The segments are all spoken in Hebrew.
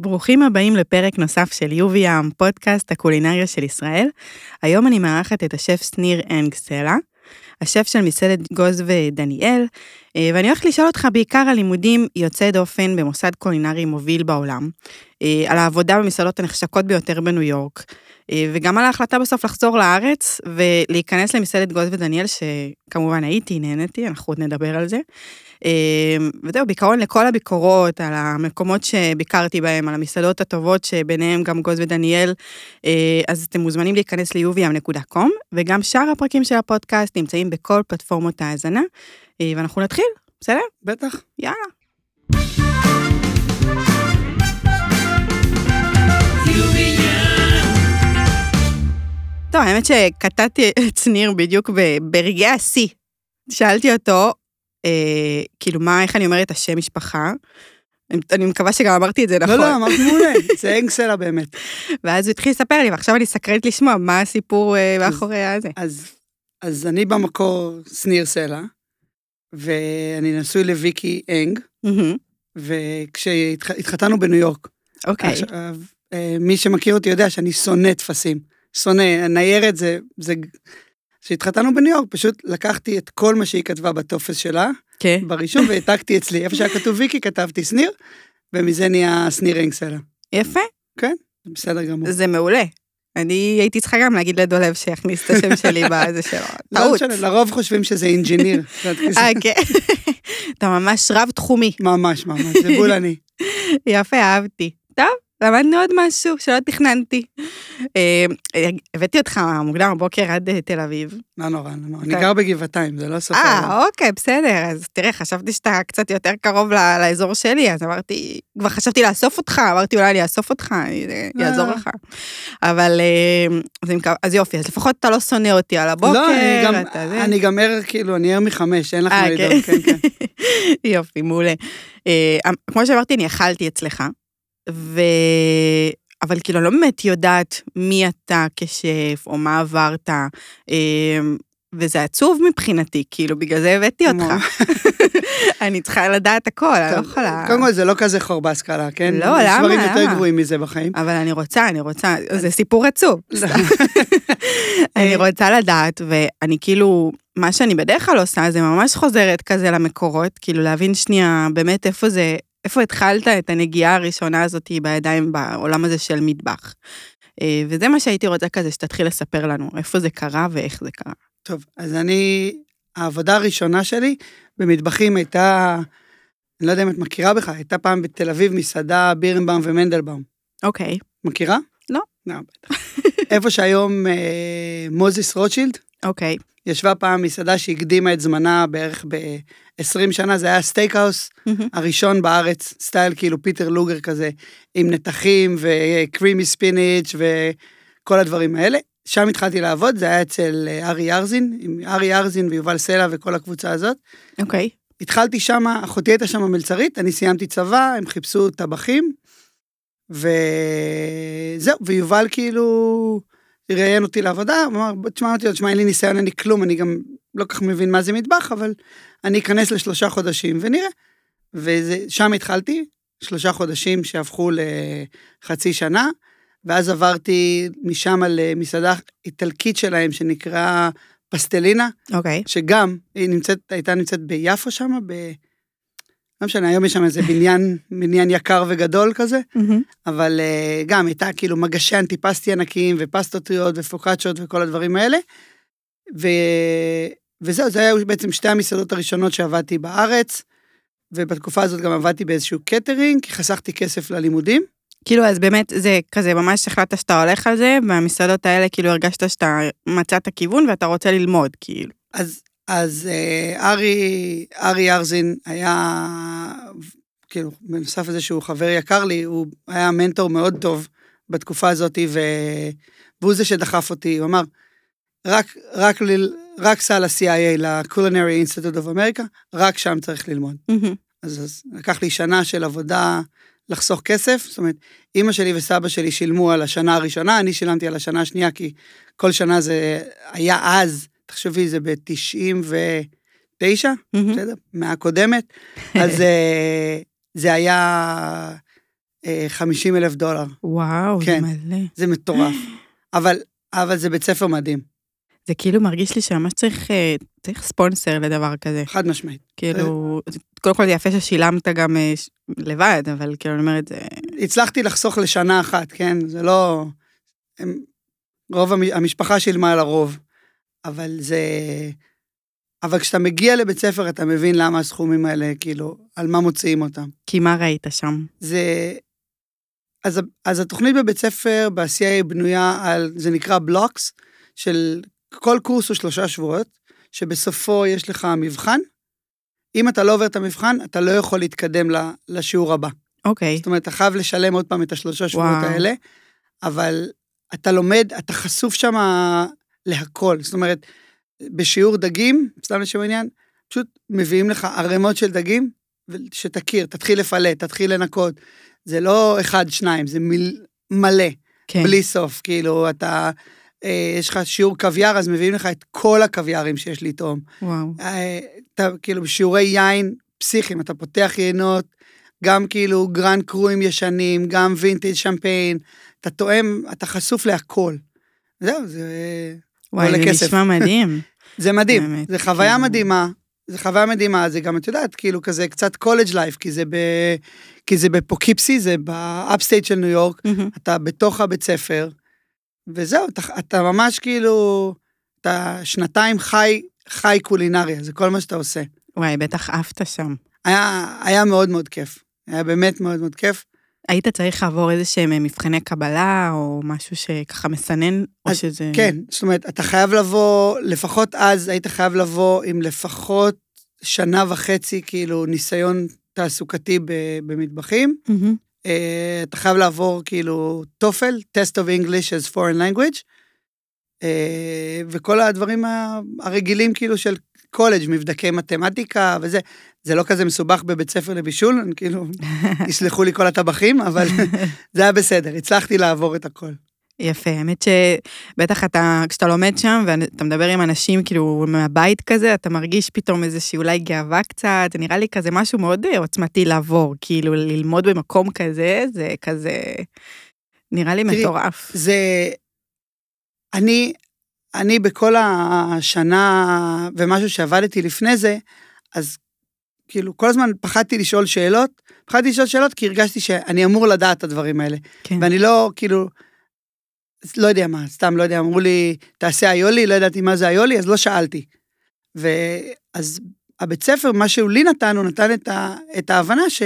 ברוכים הבאים לפרק נוסף של יובי ים, פודקאסט הקולינריה של ישראל. היום אני מארחת את השף שניר אנג סלע, השף של מסעדת גוז ודניאל, אה, ואני הולכת לשאול אותך בעיקר על לימודים יוצאי דופן במוסד קולינרי מוביל בעולם, אה, על העבודה במסעדות הנחשקות ביותר בניו יורק, וגם על ההחלטה בסוף לחזור לארץ ולהיכנס למסעדת גוז ודניאל, שכמובן הייתי, נהניתי, אנחנו עוד נדבר על זה. וזהו, בעיקרון לכל הביקורות על המקומות שביקרתי בהם, על המסעדות הטובות שביניהם גם גוז ודניאל, אז אתם מוזמנים להיכנס ל-uvm.com, וגם שאר הפרקים של הפודקאסט נמצאים בכל פלטפורמות ההאזנה. ואנחנו נתחיל, בסדר? בטח. יאללה. טוב, האמת שקטעתי את שניר בדיוק ברגעי השיא. שאלתי אותו, אה, כאילו, מה, איך אני אומרת השם משפחה? אני מקווה שגם אמרתי את זה נכון. לא, לא, אמרתי מעולה, זה אנגסלה באמת. ואז הוא התחיל לספר לי, ועכשיו אני סקרנית לשמוע מה הסיפור אה, מאחורי הזה. אז, אז אני במקור שניר סלע, ואני נשוי לוויקי אנג, וכשהתחתנו בניו יורק. אוקיי. עכשיו, אה, מי שמכיר אותי יודע שאני שונא טפסים. שונא, ניירת זה, זה... כשהתחתנו בניו יורק, פשוט לקחתי את כל מה שהיא כתבה בטופס שלה, כן. ברישום, והעתקתי אצלי. איפה שהיה כתוב ויקי, כתבתי שניר, ומזה נהיה שניר אנג סלע. יפה. כן, בסדר גמור. זה מעולה. אני הייתי צריכה גם להגיד לדולב שיכניס את השם שלי בזה שלו. לא טעות. משנה, לרוב חושבים שזה engineer. אה, כן. אתה ממש רב-תחומי. ממש ממש, זה בול אני. יפה, אהבתי. למדנו עוד משהו שלא תכננתי. אה, הבאתי אותך מוקדם בבוקר עד אה, תל אביב. לא נורא, לא נורא. אני אוקיי. גר בגבעתיים, זה לא העולם. אה, אוקיי, בסדר. אז תראה, חשבתי שאתה קצת יותר קרוב לאזור שלי, אז אמרתי, כבר חשבתי לאסוף אותך, אמרתי אולי אני אאסוף אותך, אני לא. אעזור לך. אבל, אה, אז, יופי, אז לפחות אתה לא שונא אותי על הבוקר. לא, אני גם, ער, כאילו, אני ער מחמש, אין לך אה, מה לדאוג, כן, כן. יופי, מעולה. אה, כמו שאמרתי, אני אכלתי אצלך, ו... אבל כאילו, לא באמת יודעת מי אתה כשף, או מה עברת, אה, וזה עצוב מבחינתי, כאילו, בגלל זה הבאתי אותך. אני צריכה לדעת הכל, אני לא יכולה... קודם כל זה לא כזה חור בהשכלה, כן? לא, יש למה? דברים יותר? גרועים מזה בחיים. אבל אני רוצה, אני רוצה, זה סיפור עצוב. אני רוצה לדעת, ואני כאילו, מה שאני בדרך כלל עושה, זה ממש חוזרת כזה למקורות, כאילו להבין שנייה באמת איפה זה, איפה התחלת את הנגיעה הראשונה הזאת בידיים בעולם הזה של מטבח. אה, וזה מה שהייתי רוצה כזה, שתתחיל לספר לנו, איפה זה קרה ואיך זה קרה. טוב, אז אני, העבודה הראשונה שלי במטבחים הייתה, אני לא יודע אם את מכירה בכלל, הייתה פעם בתל אביב מסעדה בירנבאום ומנדלבאום. אוקיי, מכירה? לא. לא, בטח. איפה שהיום אה, מוזיס רוטשילד, אוקיי, ישבה פעם מסעדה שהקדימה את זמנה בערך ב-20 שנה, זה היה steakhouse הראשון בארץ, style כאילו Peter Luger כזה, עם נתחים ו creamy spinach וכל הדברים האלה. שם התחלתי לעבוד, זה היה אצל אה, ארי ארזין, עם ארי ארזין ויובל סלע וכל הקבוצה הזאת. אוקיי, התחלתי שם, אחותי הייתה שם מלצרית, אני סיימתי צבא, הם חיפשו טבחים, וזהו, ויובל כאילו ראיין אותי לעבודה, הוא אמר, תשמע אותי, תשמע, אין לי ניסיון, אין לי כלום, אני גם לא כך מבין מה זה מטבח, אבל אני אכנס לשלושה חודשים ונראה. ושם התחלתי, שלושה חודשים שהפכו לחצי שנה, ואז עברתי משם למסעדה איטלקית שלהם, שנקרא פסטלינה, אוקיי. שגם, היא נמצאת, הייתה נמצאת ביפו שם, ב... לא משנה, היום יש שם איזה בניין, בניין יקר וגדול כזה, אבל uh, גם הייתה כאילו מגשי אנטיפסטי ענקיים ופסטות טריות ופוקאצ'ות וכל הדברים האלה. ו... וזהו, זה היה בעצם שתי המסעדות הראשונות שעבדתי בארץ, ובתקופה הזאת גם עבדתי באיזשהו קטרינג, כי חסכתי כסף ללימודים. כאילו, אז באמת, זה כזה, ממש החלטת שאתה הולך על זה, והמסעדות האלה, כאילו, הרגשת שאתה מצאת כיוון ואתה רוצה ללמוד, כאילו. אז, אז אה, ארי, ארי ארזין היה, כאילו, בנוסף לזה שהוא חבר יקר לי, הוא היה מנטור מאוד טוב בתקופה הזאת, ו... והוא זה שדחף אותי, הוא אמר, רק, רק, ל... רק סע ל-CIA, ל-Culinary Institute of America, רק שם צריך ללמוד. אז, אז לקח לי שנה של עבודה לחסוך כסף, זאת אומרת, אימא שלי וסבא שלי שילמו על השנה הראשונה, אני שילמתי על השנה השנייה, כי כל שנה זה היה אז, תחשבי, זה ב-99, בסדר? מהקודמת. אז אה, זה היה אה, 50 אלף דולר. וואו, כן. זה מלא. זה מטורף. אבל, אבל זה בית ספר מדהים, זה כאילו מרגיש לי שממש צריך, אה, צריך ספונסר לדבר כזה. חד משמעית. כאילו, קודם כל זה יפה ששילמת גם אה, ש- לבד, אבל כאילו אני אומרת, זה... הצלחתי לחסוך לשנה אחת, כן? זה לא... הם, רוב המ- המשפחה שילמה על הרוב, אבל זה... אבל כשאתה מגיע לבית ספר, אתה מבין למה הסכומים האלה, כאילו, על מה מוציאים אותם. כי מה ראית שם? זה... אז, אז התוכנית בבית ספר ב-CIA בנויה על, זה נקרא בלוקס, של כל קורס הוא שלושה שבועות, שבסופו יש לך מבחן. אם אתה לא עובר את המבחן, אתה לא יכול להתקדם לשיעור הבא. אוקיי, זאת אומרת, אתה חייב לשלם עוד פעם את השלושה שבועות וואו. האלה, אבל אתה לומד, אתה חשוף שם להכל. זאת אומרת, בשיעור דגים, סתם לשם העניין, פשוט מביאים לך ערימות של דגים, שתכיר, תתחיל לפלט, תתחיל לנקות. זה לא אחד, שניים, זה מיל, מלא, כן. בלי סוף. כאילו, אתה, אה, יש לך שיעור קוויאר, אז מביאים לך את כל הקוויארים שיש לטעום. וואו. אה, אתה כאילו בשיעורי יין פסיכיים, אתה פותח יינות, גם כאילו grand cru־אים ישנים, גם vintage champagne, אתה תואם, אתה חשוף להכל. זהו, זה, וואי, זה כסף. נשמע מדהים. זה מדהים, באמת, זה חוויה כאילו- מדהימה, זה חוויה מדהימה, זה גם, את יודעת, כאילו כזה קצת college life, כי זה ב... כי זה ב Poughkeepsie, זה ב upstate של ניו יורק. אתה בתוך הבית ספר, וזהו, אתה, אתה ממש כאילו, אתה שנתיים חי, חי קולינריה, זה כל מה שאתה עושה. וואי, בטח עפת שם. היה, היה מאוד מאוד כיף. היה באמת מאוד מאוד כיף. היית צריך לעבור איזה שהם מבחני קבלה, או משהו שככה מסנן, או אז שזה... כן, זאת אומרת, אתה חייב לבוא, לפחות אז היית חייב לבוא עם לפחות שנה וחצי, כאילו, ניסיון תעסוקתי במטבחים. מהמם. אה, אתה חייב לעבור, כאילו, TOEFL, Test of English as Foreign Language, אה, וכל הדברים הרגילים, כאילו, של קולג', מבדקי מתמטיקה וזה. זה לא כזה מסובך בבית ספר לבישול, כאילו, יסלחו לי כל הטבחים, אבל זה היה בסדר, הצלחתי לעבור את הכל. יפה, האמת שבטח אתה, כשאתה לומד שם ואתה מדבר עם אנשים כאילו מהבית כזה, אתה מרגיש פתאום איזושהי אולי גאווה קצת, נראה לי כזה משהו מאוד אה, עוצמתי לעבור, כאילו ללמוד במקום כזה, זה כזה, נראה לי תראי, מטורף. זה... אני, אני בכל השנה ומשהו שעבדתי לפני זה, אז כאילו כל הזמן פחדתי לשאול שאלות, פחדתי לשאול שאלות כי הרגשתי שאני אמור לדעת את הדברים האלה. כן. ואני לא, כאילו, לא יודע מה, סתם לא יודע, אמרו לי, תעשה איולי, לא ידעתי מה זה איולי, אז לא שאלתי. ואז הבית ספר, מה שהוא לי נתן, הוא נתן את, ה, את ההבנה ש...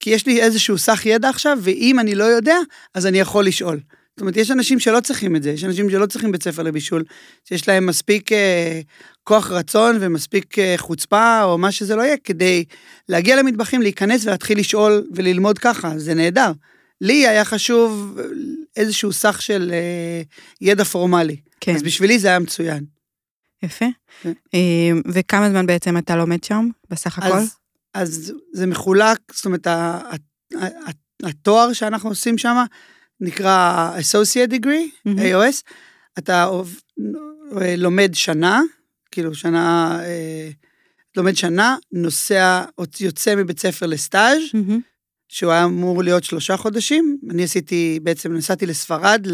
כי יש לי איזשהו סך ידע עכשיו, ואם אני לא יודע, אז אני יכול לשאול. זאת אומרת, יש אנשים שלא צריכים את זה, יש אנשים שלא צריכים בית ספר לבישול, שיש להם מספיק אה, כוח רצון ומספיק אה, חוצפה, או מה שזה לא יהיה, כדי להגיע למטבחים, להיכנס ולהתחיל לשאול וללמוד ככה, זה נהדר. לי היה חשוב איזשהו סך של אה, ידע פורמלי. כן, אז בשבילי זה היה מצוין. יפה. כן. אה, וכמה זמן בעצם אתה לומד שם, בסך הכל? אז, אז זה מחולק, זאת אומרת, התואר שאנחנו עושים שם נקרא Associate Degree, מהמם. AOS, אתה עוב- לומד שנה, כאילו שנה, אה, לומד שנה, נוסע, יוצא מבית ספר לסטאז', מהמם. שהוא היה אמור להיות שלושה חודשים. אני עשיתי, בעצם נסעתי לספרד,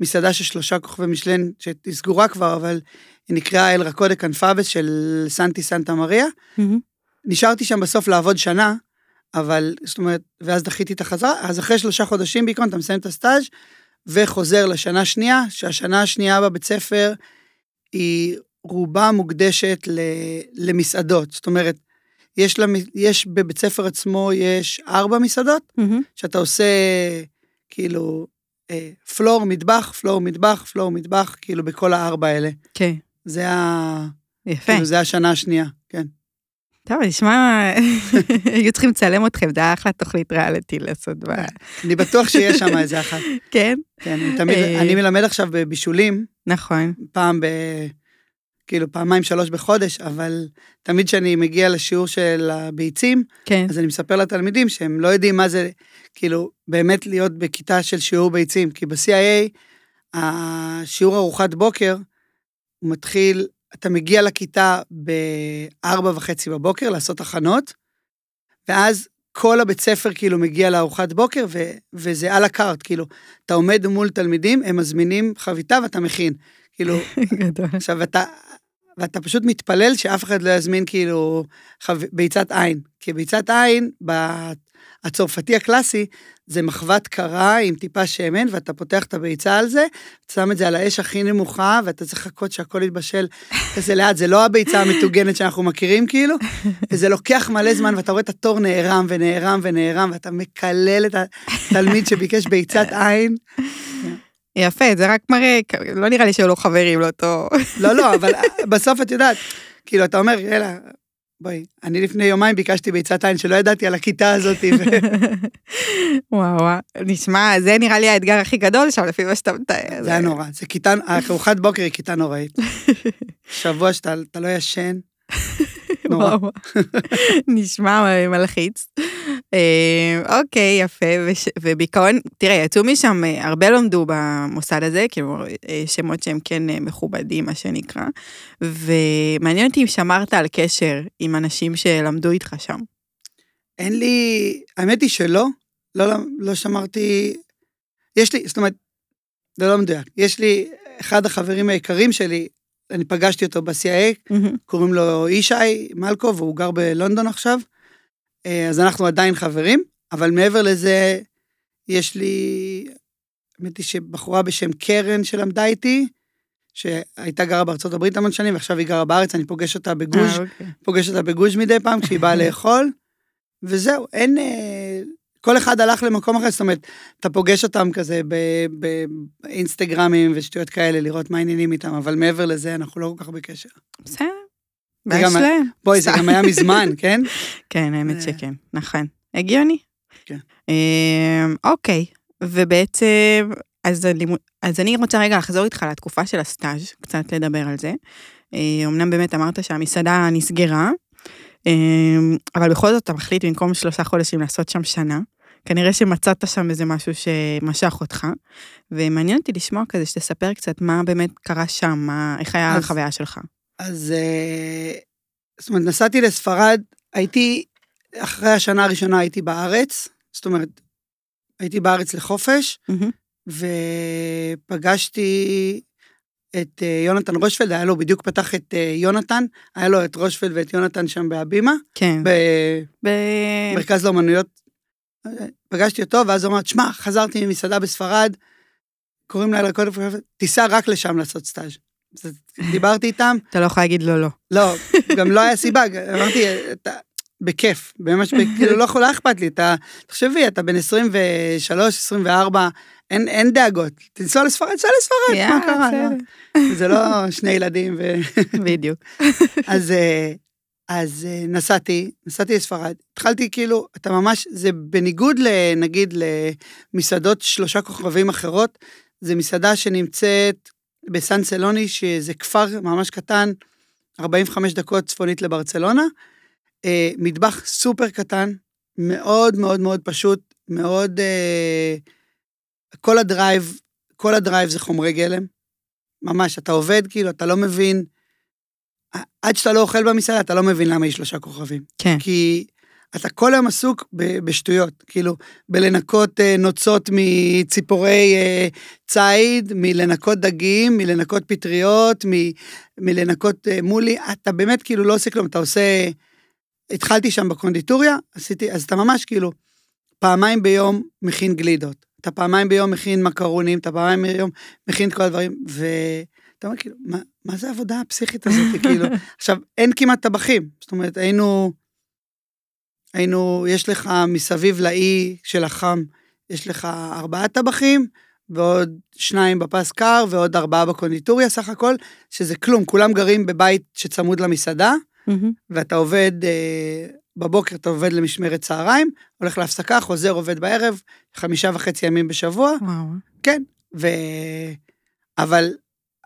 למסעדה של שלושה כוכבי משלן, שהיא סגורה כבר, אבל היא נקראה אל רקודה קנפאבס של סנטי סנטה מריה. מהמם. נשארתי שם בסוף לעבוד שנה, אבל, זאת אומרת, ואז דחיתי את החזרה, אז אחרי שלושה חודשים בעיקרון אתה מסיים את הסטאז' וחוזר לשנה שנייה, שהשנה השנייה בבית ספר היא רובה מוקדשת ל, למסעדות. זאת אומרת, יש, למ, יש בבית ספר עצמו, יש ארבע מסעדות, מהמם. שאתה עושה כאילו אה, פלור, מטבח, פלור, מטבח, פלור, מטבח, כאילו בכל הארבע האלה. כן, זה, ה, יפה. כאילו, זה השנה השנייה, כן. טוב, נשמע, היו צריכים לצלם אתכם, זה היה אחלה תוכנית ריאליטי לעשות ב... אני בטוח שיש שם איזה אחת. כן, כן, אה. אני מלמד עכשיו בבישולים, נכון. פעם ב... כאילו פעמיים שלוש בחודש, אבל תמיד כשאני מגיע לשיעור של הביצים, כן, אז אני מספר לתלמידים שהם לא יודעים מה זה, כאילו, באמת להיות בכיתה של שיעור ביצים, כי ב-CIA, השיעור ארוחת בוקר, הוא מתחיל, אתה מגיע לכיתה בארבע וחצי בבוקר לעשות הכנות, ואז כל הבית ספר כאילו מגיע לארוחת בוקר, ו, וזה על הקארט, כאילו, אתה עומד מול תלמידים, הם מזמינים חביתה ואתה מכין. כאילו. עכשיו, אתה, ואתה פשוט מתפלל שאף אחד לא יזמין כאילו חב... ביצת עין. כי ביצת עין, הצרפתי הקלאסי, זה מחבת קרה עם טיפה שמן, ואתה פותח את הביצה על זה, שם את זה על האש הכי נמוכה, ואתה צריך לחכות שהכל יתבשל כזה לאט, זה לא הביצה המטוגנת שאנחנו מכירים כאילו, וזה לוקח מלא זמן, ואתה רואה את התור נערם ונערם ונערם, ואתה מקלל את התלמיד שביקש ביצת עין. יפה, זה רק מראה, לא נראה לי שהיו לו חברים לאותו... לא, לא, אבל בסוף את יודעת, כאילו, אתה אומר, יאללה, בואי, אני לפני יומיים ביקשתי ביצת עין שלא ידעתי על הכיתה הזאת. וואו, וואו, נשמע, זה נראה לי האתגר הכי גדול שם, לפי מה שאתה מתאר. זה היה נורא, זה כיתה, ארוחת בוקר היא כיתה נוראית. שבוע שאתה לא ישן, נורא. נשמע מלחיץ. אה, אוקיי, יפה, ובעיקרון, תראה, יצאו משם, אה, הרבה למדו במוסד הזה, כאילו, אה, שמות שהם כן מכובדים, מה שנקרא, ומעניין אותי אם שמרת על קשר עם אנשים שלמדו איתך שם. אין לי, האמת היא שלא, לא, לא, לא שמרתי, יש לי, זאת אומרת, זה לא מדויק, יש לי, אחד החברים היקרים שלי, אני פגשתי אותו ב-CIA, mm-hmm. קוראים לו ישי מלקו, והוא גר בלונדון עכשיו. אה, אז אנחנו עדיין חברים, אבל מעבר לזה, יש לי, האמת היא שבחורה בשם קרן שלמדה איתי, שהייתה גרה בארצות הברית המון שנים, ועכשיו היא גרה בארץ, אני פוגש אותה בגוש, 아, אה, אוקיי. פוגש אותה בגוש מדי פעם כשהיא באה לאכול, וזהו, אין, אה, כל אחד הלך למקום אחר, זאת אומרת, אתה פוגש אותם כזה באינסטגרמים ושטויות כאלה, לראות מה העניינים איתם, אבל מעבר לזה, אנחנו לא כל כך בקשר. בסדר. להם? בואי, זה גם היה מזמן, כן? כן, האמת שכן, נכון. הגיוני. כן. אמ, אוקיי, ובעצם, אז, אז אני רוצה רגע לחזור איתך לתקופה של הסטאז', קצת לדבר על זה. אה, אמנם באמת אמרת שהמסעדה נסגרה, אמ, אבל בכל זאת אתה מחליט במקום שלושה חודשים לעשות שם שנה. כנראה שמצאת שם איזה משהו שמשך אותך, ומעניין אותי לשמוע כזה שתספר קצת מה באמת קרה שם, מה, איך היה אז, החוויה שלך. אז אה, זאת אומרת, נסעתי לספרד, הייתי, אחרי השנה הראשונה הייתי בארץ, זאת אומרת, הייתי בארץ לחופש, mm-hmm. ופגשתי את אה, יונתן רושפלד, היה לו, בדיוק פתח את אה, יונתן, היה לו את רושפלד ואת יונתן שם בהבימה. כן. במרכז ב... לאומנויות. פגשתי אותו, ואז הוא אמר, שמע, חזרתי ממסעדה בספרד, קוראים לה ירקות, תיסע רק לשם לעשות סטאז'. דיברתי איתם. אתה לא יכול להגיד לא, לא. לא, גם לא היה סיבה, אמרתי, אתה, בכיף, ממש, כאילו לא יכולה אכפת לי, אתה, תחשבי, אתה בן 23, 24, אין, אין דאגות, תנסוע לספרד, תנסוע לספרד, מה קרה? לא? זה לא שני ילדים ו... בדיוק. אז, אה, אז אה, נסעתי, נסעתי לספרד, התחלתי כאילו, אתה ממש, זה בניגוד לנגיד למסעדות שלושה כוכבים אחרות, זה מסעדה שנמצאת בסן סלוני, שזה כפר ממש קטן, 45 דקות צפונית לברצלונה. אה, מטבח סופר קטן, מאוד מאוד מאוד פשוט, מאוד... אה, כל ה drive, כל הדרייב זה חומרי גלם. ממש, אתה עובד, כאילו, אתה לא מבין, עד שאתה לא אוכל במסעדה, אתה לא מבין למה יש שלושה כוכבים. כן. כי אתה כל היום עסוק בשטויות, כאילו, בלנקות אה, נוצות מציפורי אה, ציד, מלנקות דגים, מלנקות פטריות, מלנקות אה, מולי, אתה באמת כאילו לא עושה כלום, אתה עושה... התחלתי שם בקונדיטוריה, עשיתי, אז אתה ממש כאילו, פעמיים ביום מכין גלידות, אתה פעמיים ביום מכין מקרונים, אתה פעמיים ביום מכין את כל הדברים, ואתה אומר כאילו, מה, מה זה העבודה הפסיכית הזאת, כאילו, עכשיו, אין כמעט טבחים, זאת אומרת, היינו... היינו, יש לך מסביב לאי של החם, יש לך ארבעה טבחים, ועוד שניים בפס קר, ועוד ארבעה בקונדיטוריה סך הכל, שזה כלום, כולם גרים בבית שצמוד למסעדה. ואתה עובד, אה, בבוקר אתה עובד למשמרת צהריים, הולך להפסקה, חוזר, עובד בערב, חמישה וחצי ימים בשבוע. וואו. כן, ו... אבל,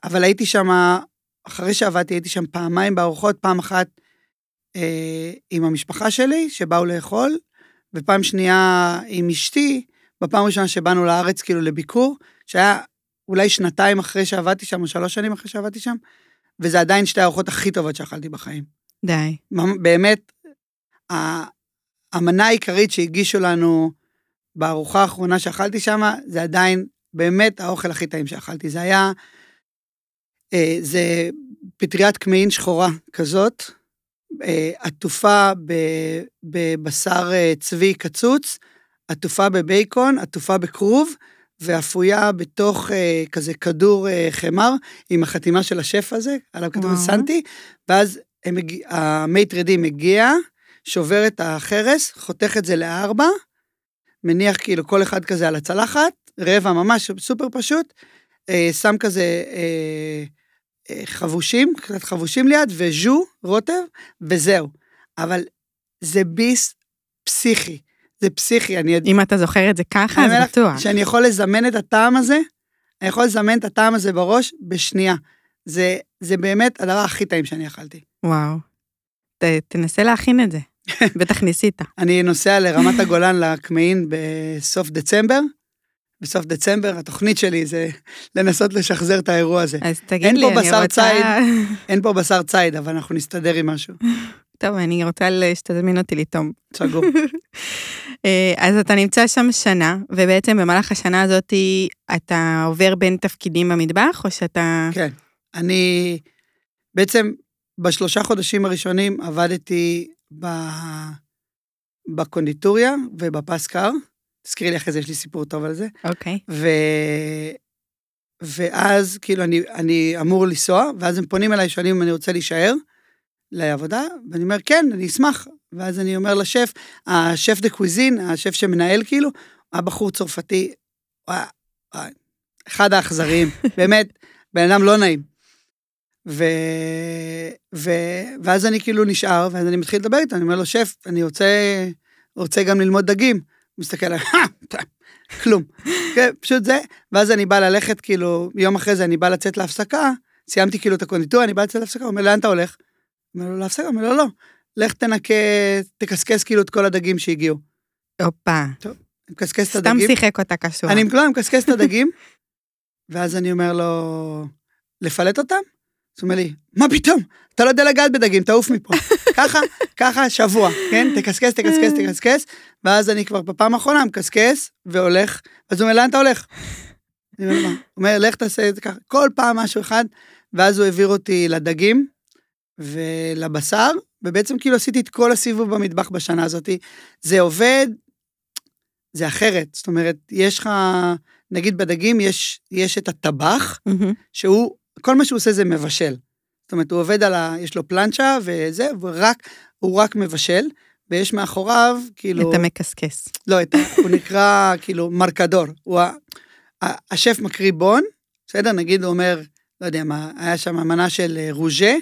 אבל הייתי שם, אחרי שעבדתי, הייתי שם פעמיים בארוחות, פעם אחת אה, עם המשפחה שלי, שבאו לאכול, ופעם שנייה עם אשתי, בפעם הראשונה שבאנו לארץ כאילו לביקור, שהיה אולי שנתיים אחרי שעבדתי שם, או שלוש שנים אחרי שעבדתי שם, וזה עדיין שתי הארוחות הכי טובות שאכלתי בחיים. די. באמת, המנה העיקרית שהגישו לנו בארוחה האחרונה שאכלתי שם, זה עדיין באמת האוכל הכי טעים שאכלתי. זה היה, זה פטריית קמעין שחורה כזאת, אה, עטופה בבשר אה, צבי קצוץ, עטופה בבייקון, עטופה בכרוב, ואפויה בתוך אה, כזה כדור אה, חמר, עם החתימה של השף הזה, עליו כתוב סנטי, ואז מגיע, המייטרדי מגיע, שובר את החרס, חותך את זה לארבע, מניח כאילו כל אחד כזה על הצלחת, רבע ממש סופר פשוט, אה, שם כזה אה, אה, חבושים, קצת חבושים ליד, וז'ו, רוטב, וזהו. אבל זה ביס פסיכי. זה פסיכי, אני... אם אתה זוכר את זה ככה, אז בטוח. שאני יכול לזמן את הטעם הזה, אני יכול לזמן את הטעם הזה בראש בשנייה. זה, זה באמת הדבר הכי טעים שאני אכלתי. וואו. ת, תנסה להכין את זה, בטח ניסית. אני נוסע לרמת הגולן לקמעין בסוף דצמבר. בסוף דצמבר, התוכנית שלי זה לנסות לשחזר את האירוע הזה. אז תגיד לי, אני רוצה... ציד, אין פה בשר ציד, אבל אנחנו נסתדר עם משהו. טוב, אני רוצה שתזמין אותי לטום. סגור. אה, אז אתה נמצא שם שנה, ובעצם במהלך השנה הזאת אתה עובר בין תפקידים במטבח, או שאתה... כן. אני בעצם בשלושה חודשים הראשונים עבדתי ב... בקונדיטוריה ובפס קר. תזכירי לי אחרי זה, יש לי סיפור טוב על זה. אוקיי. Okay. ו... ואז כאילו אני, אני אמור לנסוע, ואז הם פונים אליי, שואלים אם אני רוצה להישאר לעבודה, ואני אומר, כן, אני אשמח. ואז אני אומר לשף, השף דה קוויזין, השף שמנהל כאילו, הבחור צרפתי, אחד האכזריים, באמת, בן אדם לא נעים. ו... ו... ואז אני כאילו נשאר, ואז אני מתחיל לדבר איתו, אני אומר לו, שף, אני רוצה, רוצה גם ללמוד דגים. הוא מסתכל עליי, כלום. כן, פשוט זה, ואז אני בא ללכת, כאילו, יום אחרי זה אני בא לצאת להפסקה, סיימתי כאילו את הקונדיטור, אני בא לצאת להפסקה, הוא אומר, לאן אתה הולך? אומר לו, להפסקה, אומר לו, לא, לך תנקה, תקסקס כאילו את כל הדגים שהגיעו. הופה. טוב, אני מקסקס את הדגים. סתם שיחק אותה קשורה. אני לא, מקסקס את הדגים, ואז אני אומר לו, לפלט אותם? אז הוא אומר לי, מה פתאום? אתה לא יודע לגעת בדגים, תעוף מפה. ככה, ככה שבוע, כן? תקסקס, תקסקס, תקסקס, ואז אני כבר בפעם האחרונה מקסקס והולך, אז הוא אומר, לאן אתה הולך? אני אומר, מה? הוא אומר, לך תעשה את זה ככה. כל פעם משהו אחד, ואז הוא העביר אותי לדגים ולבשר, ובעצם כאילו עשיתי את כל הסיבוב במטבח בשנה הזאת. זה עובד, זה אחרת. זאת אומרת, יש לך, נגיד בדגים יש, יש את הטבח, שהוא כל מה שהוא עושה זה מבשל. זאת אומרת, הוא עובד על ה... יש לו פלנצ'ה וזה, ורק, הוא רק מבשל, ויש מאחוריו, כאילו... את המקסקס. לא, את ה... הוא נקרא, כאילו, מרקדור. הוא ה... השף מקריא בון, בסדר? נגיד הוא אומר, לא יודע מה, היה שם מנה של אה, רוז'ה,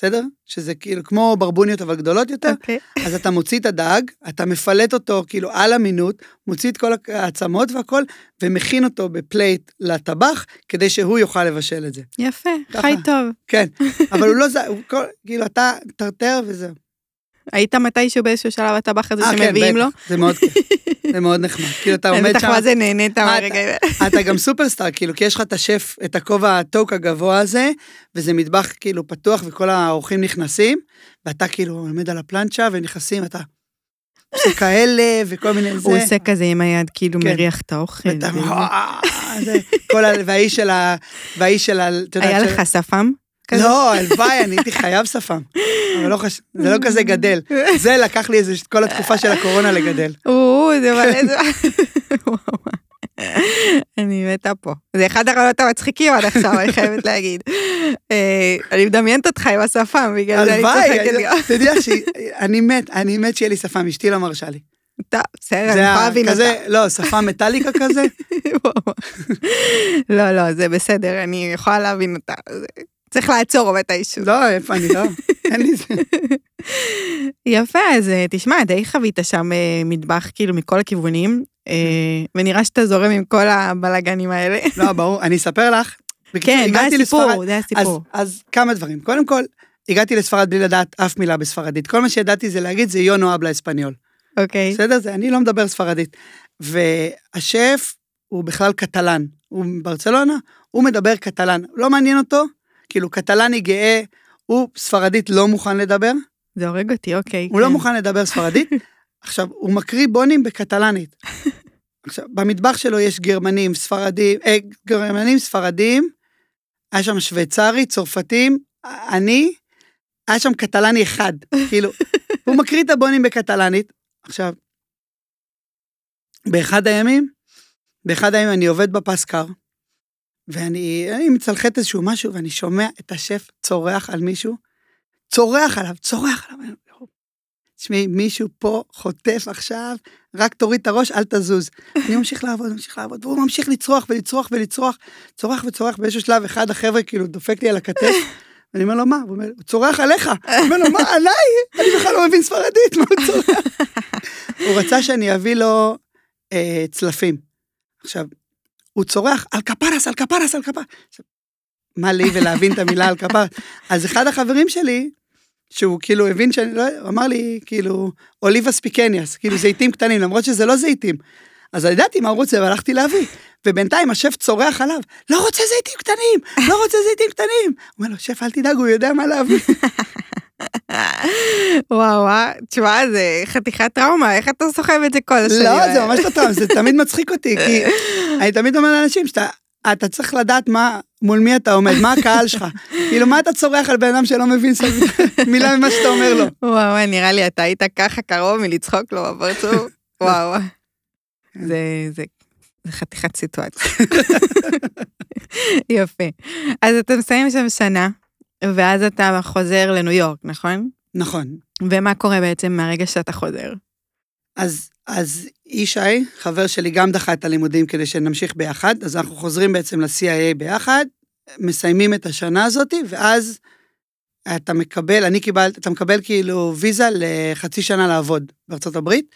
בסדר? שזה כאילו כמו ברבוניות אבל גדולות יותר. Okay. אוקיי. אז אתה מוציא את הדג, אתה מפלט אותו כאילו על המינות, מוציא את כל העצמות והכל, ומכין אותו בפלייט לטבח, כדי שהוא יוכל לבשל את זה. יפה, ככה. חי טוב. כן, אבל הוא לא זה, הוא כל, כאילו אתה טרטר וזהו. היית מתישהו באיזשהו שלב הטבח הזה 아, אה, כן, שמביאים כן, לו? זה מאוד כיף. זה מאוד נחמד. כאילו אתה עומד שם... בטח מה זה נהנית מהרגע. אתה גם סופרסטאר, כאילו, כי יש לך את השף, את הכובע הטוק הגבוה הזה, וזה מטבח כאילו פתוח וכל האורחים נכנסים, ואתה כאילו עומד על הפלנצ'ה ונכנסים, אתה... כאלה וכל מיני זה. הוא עושה כזה עם היד, כאילו כן. מריח את האוכל. והאיש של ה... היה לך שפם? כזה? לא, הלוואי, אני הייתי חייב שפם. אבל לא חשוב, זה לא כזה גדל. זה לקח לי איזה כל התקופה של הקורונה לגדל. או, זה מלא. אני מתה פה. זה אחד הרעיונות המצחיקים עד עכשיו, אני חייבת להגיד. אה, אני מדמיינת אותך עם השפם, בגלל זה אני צוחקת גם. אתה יודע שאני מת, אני מת שיהיה לי שפם, אשתי לא מרשה לי. טוב, בסדר, אני יכולה להבין אותה. לא, שפם מטאליקה כזה? לא, לא, זה בסדר, אני יכולה להבין אותה. צריך לעצור מתישהו. לא, איפה אני לא, אין לי זה. יפה, אז אה, תשמע, די חווית שם אה, מטבח כאילו מכל הכיוונים, אה, ונראה שאתה זורם עם כל הבלאגנים האלה. לא, ברור, אני אספר לך. כן, מה הסיפור? זה הסיפור. אז כמה דברים. קודם כל, הגעתי לספרד בלי לדעת אף מילה בספרדית. כל מה שידעתי זה להגיד זה יונו אבלה אספניול. אוקיי. בסדר? זה, אני לא מדבר ספרדית. והשף הוא בכלל קטלן. הוא מברצלונה, הוא מדבר קטלן. לא מעניין אותו כאילו קטלני גאה, הוא ספרדית לא מוכן לדבר. זה הורג אותי, אוקיי. הוא לא כן. לא מוכן לדבר ספרדית, עכשיו, הוא מקריא בונים בקטלנית. עכשיו, במטבח שלו יש גרמנים, ספרדים, אה, גרמנים, ספרדים, היה שם שוויצרי, צרפתים, אני, היה שם קטלני אחד, כאילו, הוא מקריא את הבונים בקטלנית. עכשיו, באחד הימים, באחד הימים אני עובד בפסקר, ואני אני מצלחת איזשהו משהו, ואני שומע את השף צורח על מישהו, צורח עליו, צורח עליו. תשמעי, מישהו פה חוטף עכשיו, רק תוריד את הראש, אל תזוז. אני ממשיך לעבוד, ממשיך לעבוד, והוא ממשיך לצרוח ולצרוח ולצרוח, צורח וצורח, באיזשהו שלב אחד החבר'ה כאילו דופק לי על הכתף, ואני אומר לו, מה? הוא אומר, הוא צורח עליך. הוא אומר לו, מה, עליי? אני בכלל לא מבין ספרדית, מה הוא צורח? הוא רצה שאני אביא לו אה, צלפים. עכשיו, הוא צורח כפרס, על כפרס. מה לי ולהבין את המילה על כפרס? אז אחד החברים שלי, שהוא כאילו הבין שאני לא, הוא אמר לי כאילו אוליבה ספיקניאס, כאילו זיתים קטנים, למרות שזה לא זיתים. אז ידעתי מה הוא רוצה והלכתי להביא. ובינתיים השף צורח עליו, לא רוצה זיתים קטנים, לא רוצה זיתים קטנים. הוא אומר לו, שף אל תדאג, הוא יודע מה להביא. וואו וואו, תשמע זה חתיכת טראומה, איך אתה סוחב את זה כל השנים? לא, זה ממש לא טראומה, זה תמיד מצחיק אותי, כי אני תמיד אומר לאנשים שאתה אתה צריך לדעת מה, מול מי אתה עומד, מה הקהל שלך. כאילו, מה אתה צורח על בן אדם שלא מבין מילה ממה שאתה אומר לו? וואו, נראה לי אתה היית ככה קרוב מלצחוק לו בפרצוף. וואו. זה, זה, זה חתיכת סיטואציה. יפה. אז אתה מסיים שם שנה, ואז אתה חוזר לניו יורק, נכון? נכון. ומה קורה בעצם מהרגע שאתה חוזר? אז, אז ישי, חבר שלי, גם דחה את הלימודים כדי שנמשיך ביחד, אז אנחנו חוזרים בעצם ל-CIA ביחד, מסיימים את השנה הזאת, ואז אתה מקבל, אני קיבלת, אתה מקבל כאילו ויזה לחצי שנה לעבוד בארצות הברית,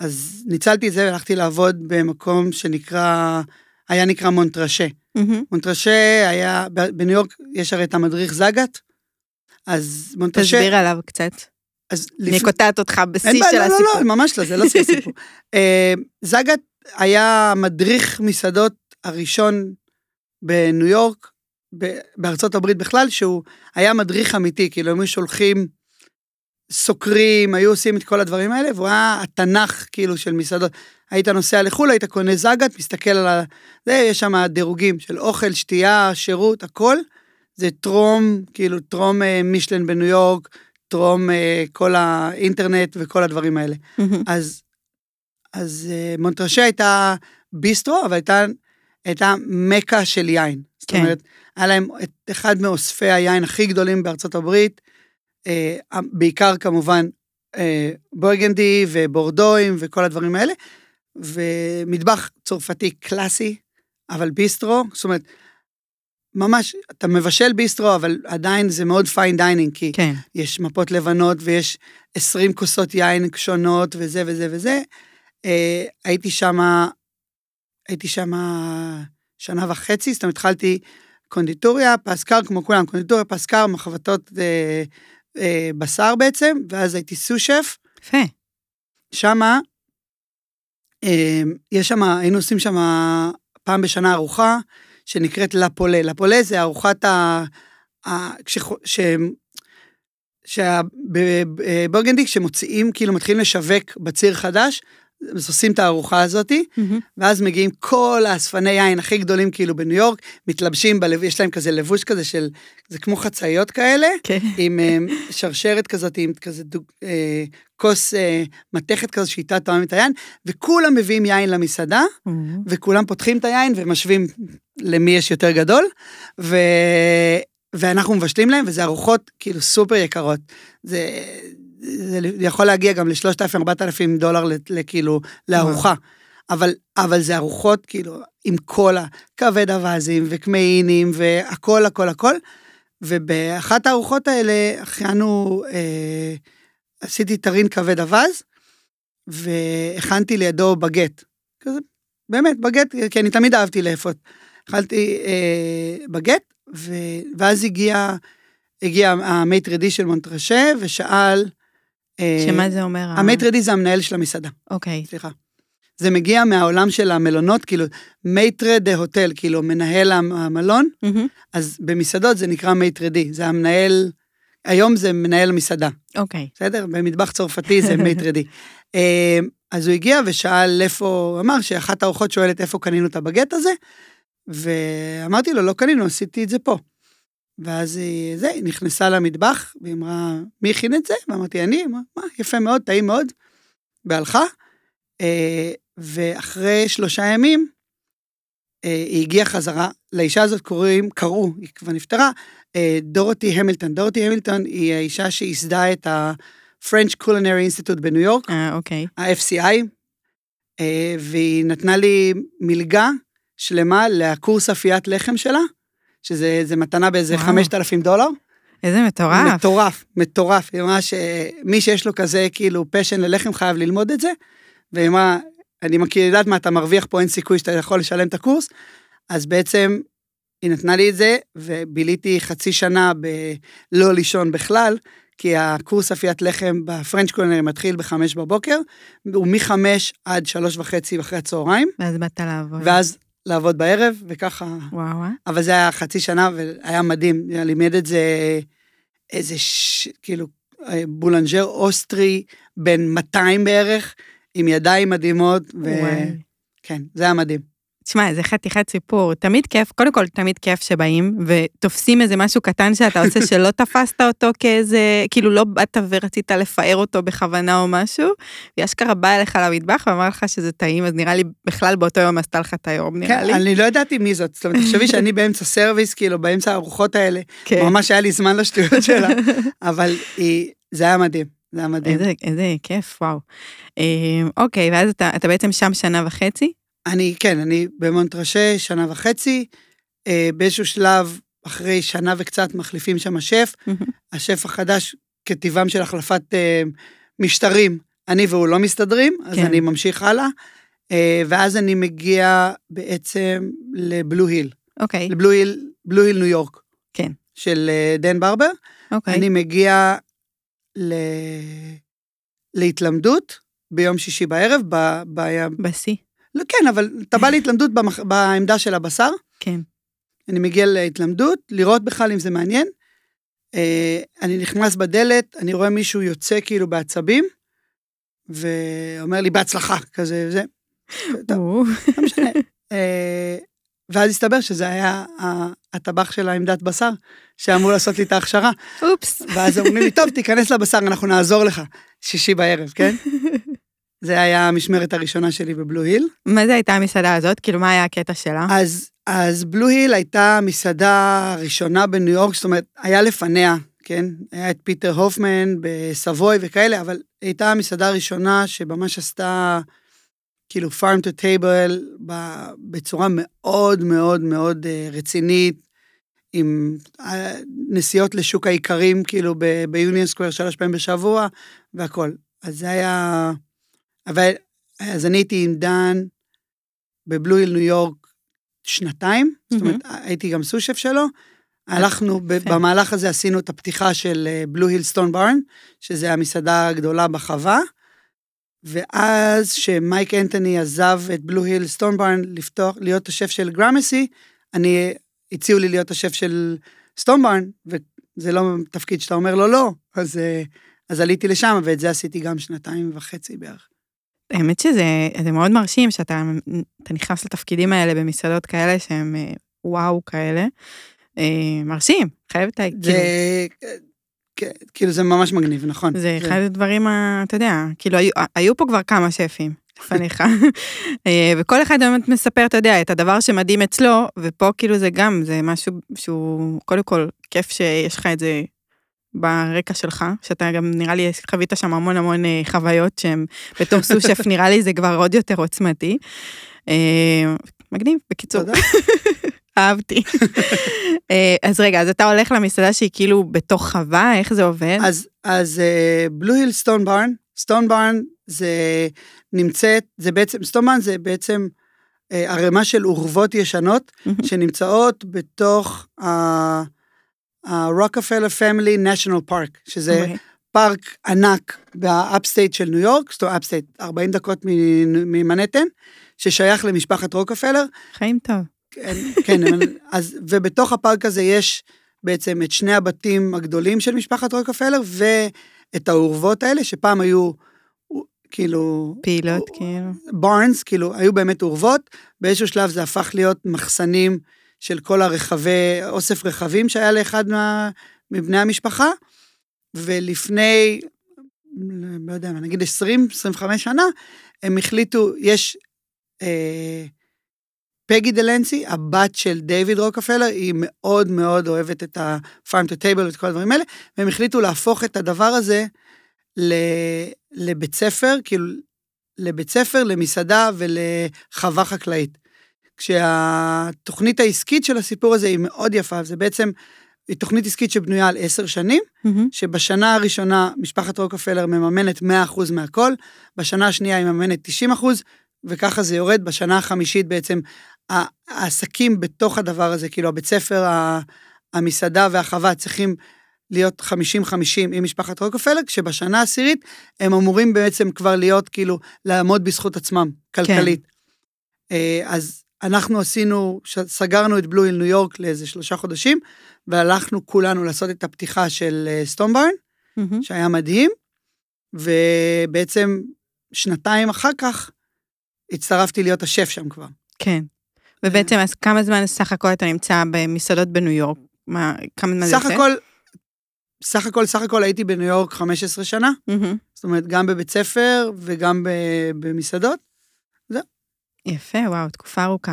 אז ניצלתי את זה והלכתי לעבוד במקום שנקרא, היה נקרא מונטרשה. Mm-hmm. מונטרשה היה, בניו יורק יש הרי את המדריך זגת, אז מונטרשה... תסביר עליו קצת. אז אני קוטעת אותך בשיא של לא, הסיפור. לא, לא, ממש לא, זה לא שיא הסיפור. אה, זגת היה מדריך מסעדות הראשון בניו יורק, בארצות הברית בכלל, שהוא היה מדריך אמיתי, כאילו הם היו שולחים סוקרים, היו עושים את כל הדברים האלה, והוא היה התנ"ך כאילו של מסעדות. היית נוסע לחו"ל, היית קונה זגת, מסתכל על ה... זה, יש שם דירוגים של אוכל, שתייה, שירות, הכל. זה טרום, כאילו טרום אה, מישלן בניו יורק, טרום אה, כל האינטרנט וכל הדברים האלה. אז, אז אה, מונטרשה הייתה ביסטרו, אבל הייתה, הייתה מכה של יין. זאת כן. אומרת, היה להם את אחד מאוספי היין הכי גדולים בארצות הברית, אה, בעיקר כמובן אה, בורגנדי ובורדואים וכל הדברים האלה, ומטבח צרפתי קלאסי, אבל ביסטרו, זאת אומרת, ממש, אתה מבשל ביסטרו, אבל עדיין זה מאוד fine dining, כי כן. יש מפות לבנות ויש 20 כוסות יין שונות וזה וזה וזה. אה, הייתי שם, הייתי שם שנה וחצי, זאת אומרת, התחלתי קונדיטוריה, פס קר כמו כולם, קונדיטוריה, פס קר, מחבטות אה, אה, בשר בעצם, ואז הייתי סו-שף. יפה. שמה, יש שם, היינו עושים שם פעם בשנה ארוחה, שנקראת לפולה. לפולה זה ארוחת ה... ה... כש... ש... כאילו מתחילים לשווק בציר חדש, אז עושים את הארוחה הזאתי, mm-hmm. ואז מגיעים כל האספני יין הכי גדולים כאילו בניו יורק, מתלבשים, בלב, יש להם כזה לבוש כזה של, זה כמו חצאיות כאלה, okay. כן. עם uh, שרשרת כזאת, עם כזה דוג, uh, כוס uh, מתכת כזאת שאיתה תואמים את היין, וכולם מביאים יין למסעדה, mm-hmm. וכולם פותחים את היין ומשווים למי יש יותר גדול, ו... ואנחנו מבשלים להם, וזה ארוחות כאילו סופר יקרות. זה, זה יכול להגיע גם ל-3,000-4,000 דולר לכאילו, לארוחה. אבל, אבל זה ארוחות כאילו עם כל הכבד אווזים וקמעינים והכל הכל הכל. ובאחת הארוחות האלה הכנו, אה, עשיתי טרין כבד אווז, והכנתי לידו בגט. כזה, באמת, בגט, כי אני תמיד אהבתי לאפות. אכלתי אה, בגט, ו... ואז הגיע, הגיע המייטרדי של מונטרשה ושאל, שמה זה אומר? ה maître d' זה המנהל של המסעדה. אוקיי. סליחה. זה מגיע מהעולם של המלונות, כאילו, maître d'hôtel, כאילו, מנהל המלון, mm-hmm. אז במסעדות זה נקרא maître d', זה המנהל, היום זה מנהל מסעדה, אוקיי. בסדר? במטבח צרפתי זה maître d'. אה, אז הוא הגיע ושאל איפה, אמר שאחת האורחות שואלת איפה קנינו את הבגט הזה, ואמרתי לו, לא קנינו, עשיתי את זה פה. ואז היא, זה, היא נכנסה למטבח, והיא אמרה, מי הכין את זה? ואמרתי, אני, אמרה, מה, יפה מאוד, טעים מאוד, והלכה. אה, ואחרי שלושה ימים, אה, היא הגיעה חזרה, לאישה הזאת קוראים, קראו, היא כבר נפטרה, אה, דורותי המילטון. דורותי המילטון היא האישה שייסדה את ה-French Culinary Institute בניו יורק, אה, אוקיי. ה-FCI, אה, והיא נתנה לי מלגה שלמה לקורס אפיית לחם שלה, שזה זה מתנה באיזה וואו. 5,000 דולר. איזה מטורף. מטורף, מטורף. היא אמרה שמי שיש לו כזה כאילו פשן ללחם חייב ללמוד את זה. והיא אמרה, אני מכיר, יודעת מה אתה מרוויח פה, אין סיכוי שאתה יכול לשלם את הקורס. אז בעצם היא נתנה לי את זה, וביליתי חצי שנה בלא לישון בכלל, כי הקורס אפיית לחם בפרנץ' קולנרי מתחיל בחמש בבוקר, הוא מחמש עד שלוש וחצי אחרי הצהריים, ואז באת לעבוד. ואז לעבוד בערב, וככה וואו, אה? אבל זה היה חצי שנה והיה מדהים, לימד את זה איזה ש... כאילו אה, boulanger אוסטרי בן 200 בערך, עם ידיים מדהימות, וואי. וכן, זה היה מדהים. תשמע, זה חתיכת סיפור. תמיד כיף, קודם כל, תמיד כיף שבאים ותופסים איזה משהו קטן שאתה עושה שלא תפסת אותו כאיזה, כאילו לא באת ורצית לפאר אותו בכוונה או משהו, ואשכרה בא אליך למטבח ואמר לך שזה טעים, אז נראה לי בכלל באותו יום עשתה לך את היום, נראה כן, לי. אני לא ידעתי מי זאת, זאת אומרת, תחשבי שאני באמצע סרוויס, כאילו, באמצע הארוחות האלה, כן. ממש היה לי זמן לשטויות שלה, אבל היא, זה היה מדהים, זה היה מדהים. איזה, איזה כיף, וואו. אה, אוקיי, ואז אתה, אתה בעצם שם שנה וחצי? אני, כן, אני במונטרשה שנה וחצי, אה, באיזשהו שלב, אחרי שנה וקצת, מחליפים שם השף, השף החדש, כטיבם של החלפת אה, משטרים, אני והוא לא מסתדרים, אז כן. אני ממשיך הלאה, אה, ואז אני מגיע בעצם לבלו היל, אוקיי, לבלו היל, בלו היל ניו יורק. כן. של אה, דן ברבר. אוקיי. אני מגיע ל... להתלמדות ביום שישי בערב, ב... ב... בשיא, לא, כן, אבל אתה בא להתלמדות במח... בעמדה של הבשר, כן. אני מגיע להתלמדות, לראות בכלל אם זה מעניין. אה, אני נכנס בדלת, אני רואה מישהו יוצא כאילו בעצבים, ואומר לי בהצלחה, כזה וזה. טוב, לא משנה. אה, ואז הסתבר שזה היה הטבח של העמדת בשר, שאמור לעשות לי את ההכשרה. אופס. ואז אומרים לי, טוב, תיכנס לבשר, אנחנו נעזור לך. שישי בערב, כן? זה היה המשמרת הראשונה שלי בבלו היל. מה זה הייתה המסעדה הזאת? כאילו, מה היה הקטע שלה? אז, אז בלו היל הייתה המסעדה הראשונה בניו יורק, זאת אומרת, היה לפניה, כן? היה את פיטר הופמן בסבוי וכאלה, אבל הייתה המסעדה הראשונה שממש עשתה כאילו farm to table בצורה מאוד מאוד מאוד אה, רצינית, עם אה, נסיעות לשוק האיכרים, כאילו ביוניון סקוויר שלוש פעמים בשבוע, והכל. אז זה היה... אבל, אז אני הייתי עם דן בבלו היל ניו יורק שנתיים, זאת אומרת, הייתי גם סושף שלו. הלכנו, ב- יפה. במהלך הזה עשינו את הפתיחה של בלו היל סטון ברן, שזה המסעדה הגדולה בחווה. ואז שמייק אנטוני עזב את בלו היל סטון ברן לפתוח, להיות השף של גרמסי, אני, הציעו לי להיות השף של סטון ברן, וזה לא תפקיד שאתה אומר לו לא, אז, אה, אז עליתי לשם, ואת זה עשיתי גם שנתיים וחצי בערך. האמת שזה זה מאוד מרשים שאתה אתה נכנס לתפקידים האלה במסעדות כאלה שהם אה, וואו כאלה. אה, מרשים, חייבת, זה, כאילו, כאילו זה ממש מגניב, נכון. זה אחד הדברים, אתה יודע, כאילו היו, היו פה כבר כמה שפים לפניך, אה, וכל אחד באמת מספר, אתה יודע, את הדבר שמדהים אצלו, ופה כאילו זה גם, זה משהו שהוא, קודם כל, כיף שיש לך את זה ברקע שלך, שאתה גם, נראה לי, חווית שם המון המון אה, חוויות שהן, בתור סושף, נראה לי זה כבר עוד יותר עוצמתי. אה, מגניב, בקיצור. אהבתי. אה, אז רגע, אז אתה הולך למסעדה שהיא כאילו בתוך חווה, איך זה עובד? אז, אז בלו היל סטון ברן, סטון ברן זה נמצאת, זה בעצם, סטון ברן זה בעצם ערימה של אורוות ישנות שנמצאות בתוך ה-Rockefeller Family National Park, שזה אוקיי. פארק ענק ב upstate של ניו יורק, זאת אומרת upstate, 40 דקות ממנהטן, ששייך למשפחת רוקפלר. חיים טוב. כן, כן, אז, ובתוך הפארק הזה יש בעצם את שני הבתים הגדולים של משפחת רוקפלר, ואת האורוות האלה, שפעם היו כאילו... פעילות, כאילו. barns, כאילו, היו באמת אורוות, באיזשהו שלב זה הפך להיות מחסנים של כל הרכבי, אוסף רכבים שהיה לאחד מה, מבני המשפחה, ולפני, לא יודע, נגיד 20-25 שנה, הם החליטו, יש אה, פגי דלנסי, הבת של דיוויד רוקפלר, היא מאוד מאוד אוהבת את ה-farm to table ואת כל הדברים האלה, והם החליטו להפוך את הדבר הזה לבית ספר, כאילו, לבית ספר, למסעדה ולחווה חקלאית. כשהתוכנית העסקית של הסיפור הזה היא מאוד יפה, זה בעצם, היא תוכנית עסקית שבנויה על עשר שנים, mm-hmm. שבשנה הראשונה משפחת רוקפלר מממנת 100% מהכל, בשנה השנייה היא מממנת 90%, וככה זה יורד, בשנה החמישית בעצם העסקים בתוך הדבר הזה, כאילו הבית ספר, המסעדה והחווה צריכים להיות 50-50 עם משפחת רוקפלר, כשבשנה העשירית הם אמורים בעצם כבר להיות, כאילו, לעמוד בזכות עצמם, כלכלית. כן. אז אנחנו עשינו, סגרנו את בלו איל ניו יורק לאיזה שלושה חודשים, והלכנו כולנו לעשות את הפתיחה של סטומברן, mm-hmm. שהיה מדהים, ובעצם שנתיים אחר כך הצטרפתי להיות השף שם כבר. כן. ובעצם, אז כמה זמן סך הכל אתה נמצא במסעדות בניו יורק? מה, כמה זמן זה יוצא? סך הכל, סך הכל, סך הכל הייתי בניו יורק 15 שנה. Mm-hmm. זאת אומרת, גם בבית ספר וגם במסעדות. יפה, וואו, תקופה ארוכה.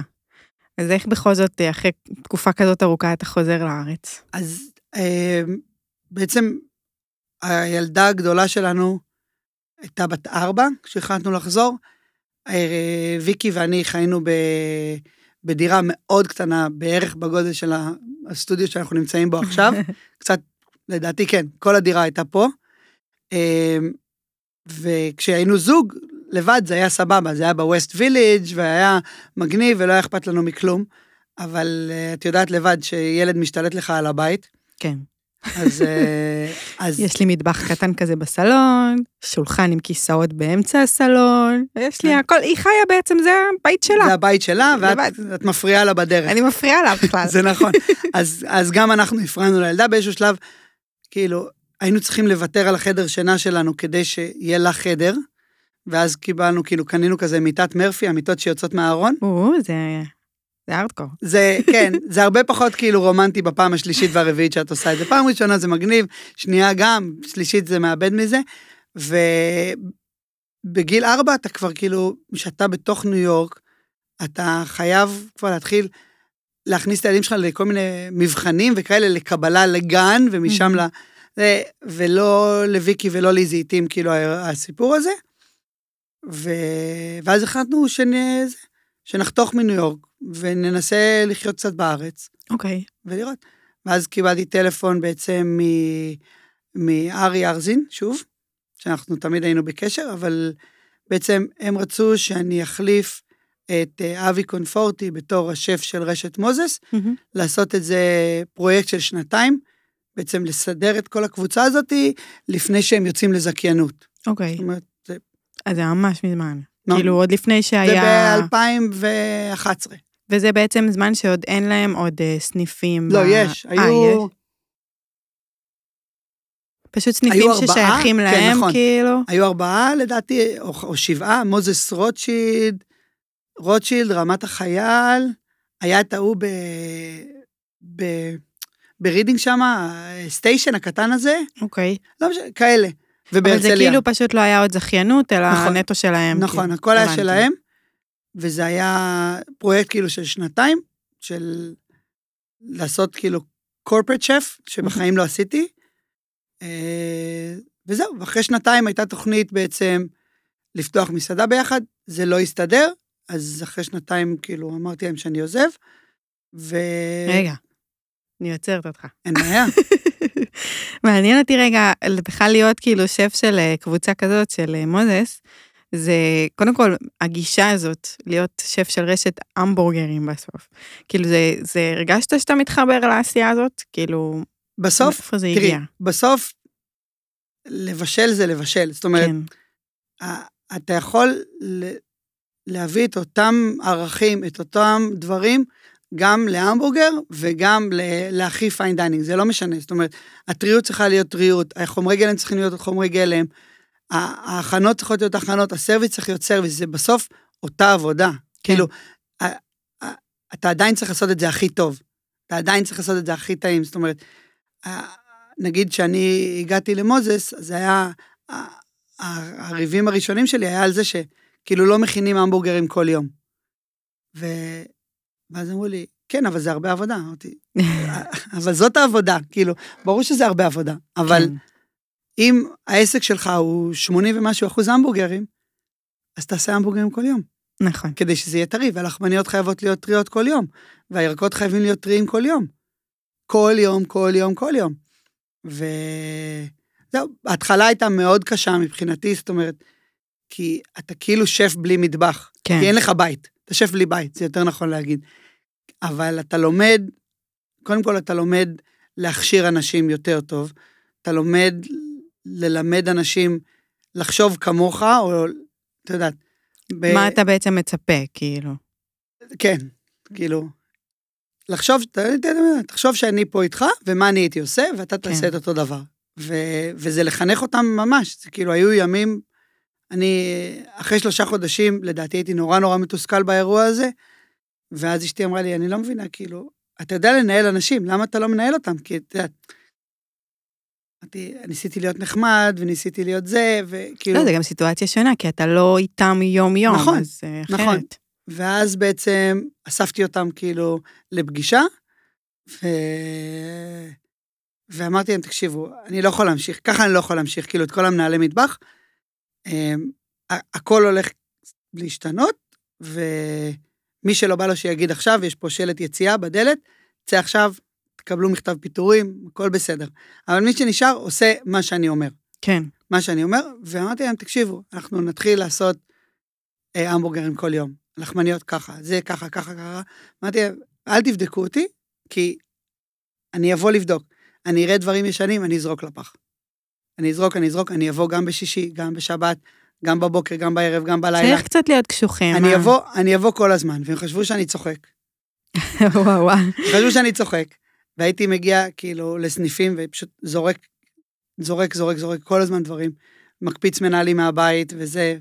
אז איך בכל זאת, אחרי תקופה כזאת ארוכה, אתה חוזר לארץ? אז אה, בעצם הילדה הגדולה שלנו הייתה בת ארבע כשהחלטנו לחזור. אה, ויקי ואני חיינו ב... בדירה מאוד קטנה, בערך בגודל של הסטודיו שאנחנו נמצאים בו עכשיו, קצת, לדעתי כן, כל הדירה הייתה פה. אמ, וכשהיינו זוג, לבד זה היה סבבה, זה היה בווסט ויליג' והיה מגניב ולא היה אכפת לנו מכלום, אבל אה, את יודעת לבד שילד משתלט לך על הבית. כן. אז, אה, אז... יש לי מטבח קטן כזה בסלון, שולחן עם כיסאות באמצע הסלון, יש לי כן. הכל, היא חיה בעצם, זה הבית שלה. זה הבית שלה, ואת מפריעה לה בדרך. אני מפריעה לה בכלל. זה נכון. אז, אז גם אנחנו הפרענו לילדה באיזשהו שלב, כאילו, היינו צריכים לוותר על החדר שינה שלנו כדי שיהיה לה חדר, ואז קיבלנו, כאילו, קנינו כזה מיטת מרפי, המיטות שיוצאות מהארון. או, זה... זה ארדקור. זה, כן, זה הרבה פחות כאילו רומנטי בפעם השלישית והרביעית שאת עושה את זה. פעם ראשונה זה מגניב, שנייה גם, שלישית זה מאבד מזה. ובגיל ארבע אתה כבר כאילו, כשאתה בתוך ניו יורק, אתה חייב כבר להתחיל להכניס את הילדים שלך לכל מיני מבחנים וכאלה, לקבלה לגן, ומשם ל... ולא לוויקי ולא לזיתים, כאילו, הסיפור הזה. ו... ואז החלטנו שנ... שנחתוך מניו יורק, וננסה לחיות קצת בארץ. אוקיי. Okay. ולראות. ואז קיבלתי טלפון בעצם מארי ארזין, שוב, שאנחנו תמיד היינו בקשר, אבל בעצם הם רצו שאני אחליף את אה, אבי קונפורטי בתור השף של רשת מוזס, mm-hmm. לעשות את זה פרויקט של שנתיים, בעצם לסדר את כל הקבוצה הזאת לפני שהם יוצאים לזכיינות. אוקיי. Okay. זאת אומרת. אז זה ממש מזמן. לא. כאילו עוד לפני שהיה... זה ב-2011. וזה בעצם זמן שעוד אין להם עוד uh, סניפים. לא, ב... יש, 아, היו... יש? פשוט סניפים ששייכים ארבעה? כן, להם, כן, נכון. כאילו. היו ארבעה לדעתי, או, או שבעה, מוזס רוטשילד, רוטשילד, רמת החייל, היה את ההוא ב... ב... ברידינג שם, station הקטן הזה. אוקיי. לא משנה, כאלה. ובהרצליה. אבל זה כאילו פשוט לא היה עוד זכיינות, אלא נכון, נטו שלהם. נכון, כאילו. הכל היה שלהם. וזה היה פרויקט כאילו של שנתיים, של לעשות כאילו corporate chef, שבחיים לא עשיתי. אה, וזהו, ואחרי שנתיים הייתה תוכנית בעצם לפתוח מסעדה ביחד, זה לא הסתדר, אז אחרי שנתיים כאילו אמרתי להם שאני עוזב, ו... רגע, אני עוצרת אותך. אין בעיה. מעניין אותי רגע, בכלל להיות כאילו שף של אה, קבוצה כזאת, של אה, מוזס, זה קודם כל הגישה הזאת להיות שף של רשת המבורגרים בסוף. כאילו זה, זה הרגשת שאתה מתחבר לעשייה הזאת? כאילו, בסוף, איפה זה תראי, הגיע? בסוף לבשל זה לבשל. זאת אומרת, כן. אתה יכול להביא את אותם ערכים, את אותם דברים, גם להמבורגר וגם להכי fine dining, זה לא משנה. זאת אומרת, הטריות צריכה להיות טריות, החומרי גלם צריכים להיות חומרי גלם, ההכנות צריכות להיות הכנות, הסרוויס צריך להיות סרוויס, זה בסוף אותה עבודה. כן. כאילו, אתה עדיין צריך לעשות את זה הכי טוב. אתה עדיין צריך לעשות את זה הכי טעים. זאת אומרת, נגיד שאני הגעתי למוזס, זה היה, הריבים הראשונים שלי היה על זה שכאילו לא מכינים המבורגרים כל יום. ו... ואז אמרו לי, כן, אבל זה הרבה עבודה. אמרתי, אבל זאת העבודה, כאילו, ברור שזה הרבה עבודה, אבל כן. אם העסק שלך הוא 80 ומשהו אחוז המבורגרים, אז תעשה המבורגרים כל יום, נכון. כדי שזה יהיה טרי, והלחמניות חייבות להיות טריות כל יום, והירקות חייבים להיות טריים כל יום. כל יום, כל יום, כל יום. וזהו, ההתחלה הייתה מאוד קשה מבחינתי, זאת אומרת, כי אתה כאילו שף בלי מטבח, כן. כי אין לך בית, אתה שף בלי בית, זה יותר נכון להגיד. אבל אתה לומד, קודם כל אתה לומד להכשיר אנשים יותר טוב, אתה לומד ללמד אנשים לחשוב כמוך, או, אתה יודעת, ב- מה אתה בעצם מצפה, כאילו? כן, כאילו, לחשוב, תחשוב שאני פה איתך, ומה אני הייתי עושה, ואתה תעשה כן. את אותו דבר. ו- וזה לחנך אותם ממש, זה כאילו, היו ימים, אני, אחרי שלושה חודשים, לדעתי הייתי נורא נורא מתוסכל באירוע הזה, ואז אשתי אמרה לי, אני לא מבינה, כאילו, אתה יודע לנהל אנשים, למה אתה לא מנהל אותם? כי את יודעת, אמרתי, ניסיתי להיות נחמד, וניסיתי להיות זה, וכאילו... לא, זה גם סיטואציה שונה, כי אתה לא איתם יום-יום, נכון, אז אה, אחרת. נכון. ואז בעצם אספתי אותם כאילו לפגישה, ו... ואמרתי להם, תקשיבו, אני לא יכול להמשיך, ככה אני לא יכול להמשיך, כאילו, את כל המנהלי מטבח. אמ, הכל הולך להשתנות, ומי שלא בא לו שיגיד עכשיו, יש פה שלט יציאה בדלת, צא עכשיו, תקבלו מכתב פיטורים, הכל בסדר. אבל מי שנשאר עושה מה שאני אומר. כן. מה שאני אומר, ואמרתי להם, תקשיבו, אנחנו נתחיל לעשות אה, המבורגרים כל יום, לחמניות ככה, זה ככה, ככה, ככה. אמרתי להם, אל תבדקו אותי, כי אני אבוא לבדוק. אני אראה דברים ישנים, אני אזרוק לפח. אני אזרוק, אני אזרוק, אני אבוא גם בשישי, גם בשבת, גם בבוקר, גם בערב, גם בלילה. צריך קצת להיות קשוחים. אני אה? אבוא, אני אבוא כל הזמן, והם חשבו שאני צוחק. וואו, וואו. חשבו שאני צוחק. והייתי מגיע כאילו לסניפים ופשוט זורק, זורק, זורק, זורק כל הזמן דברים. מקפיץ מנהלים מהבית וזה.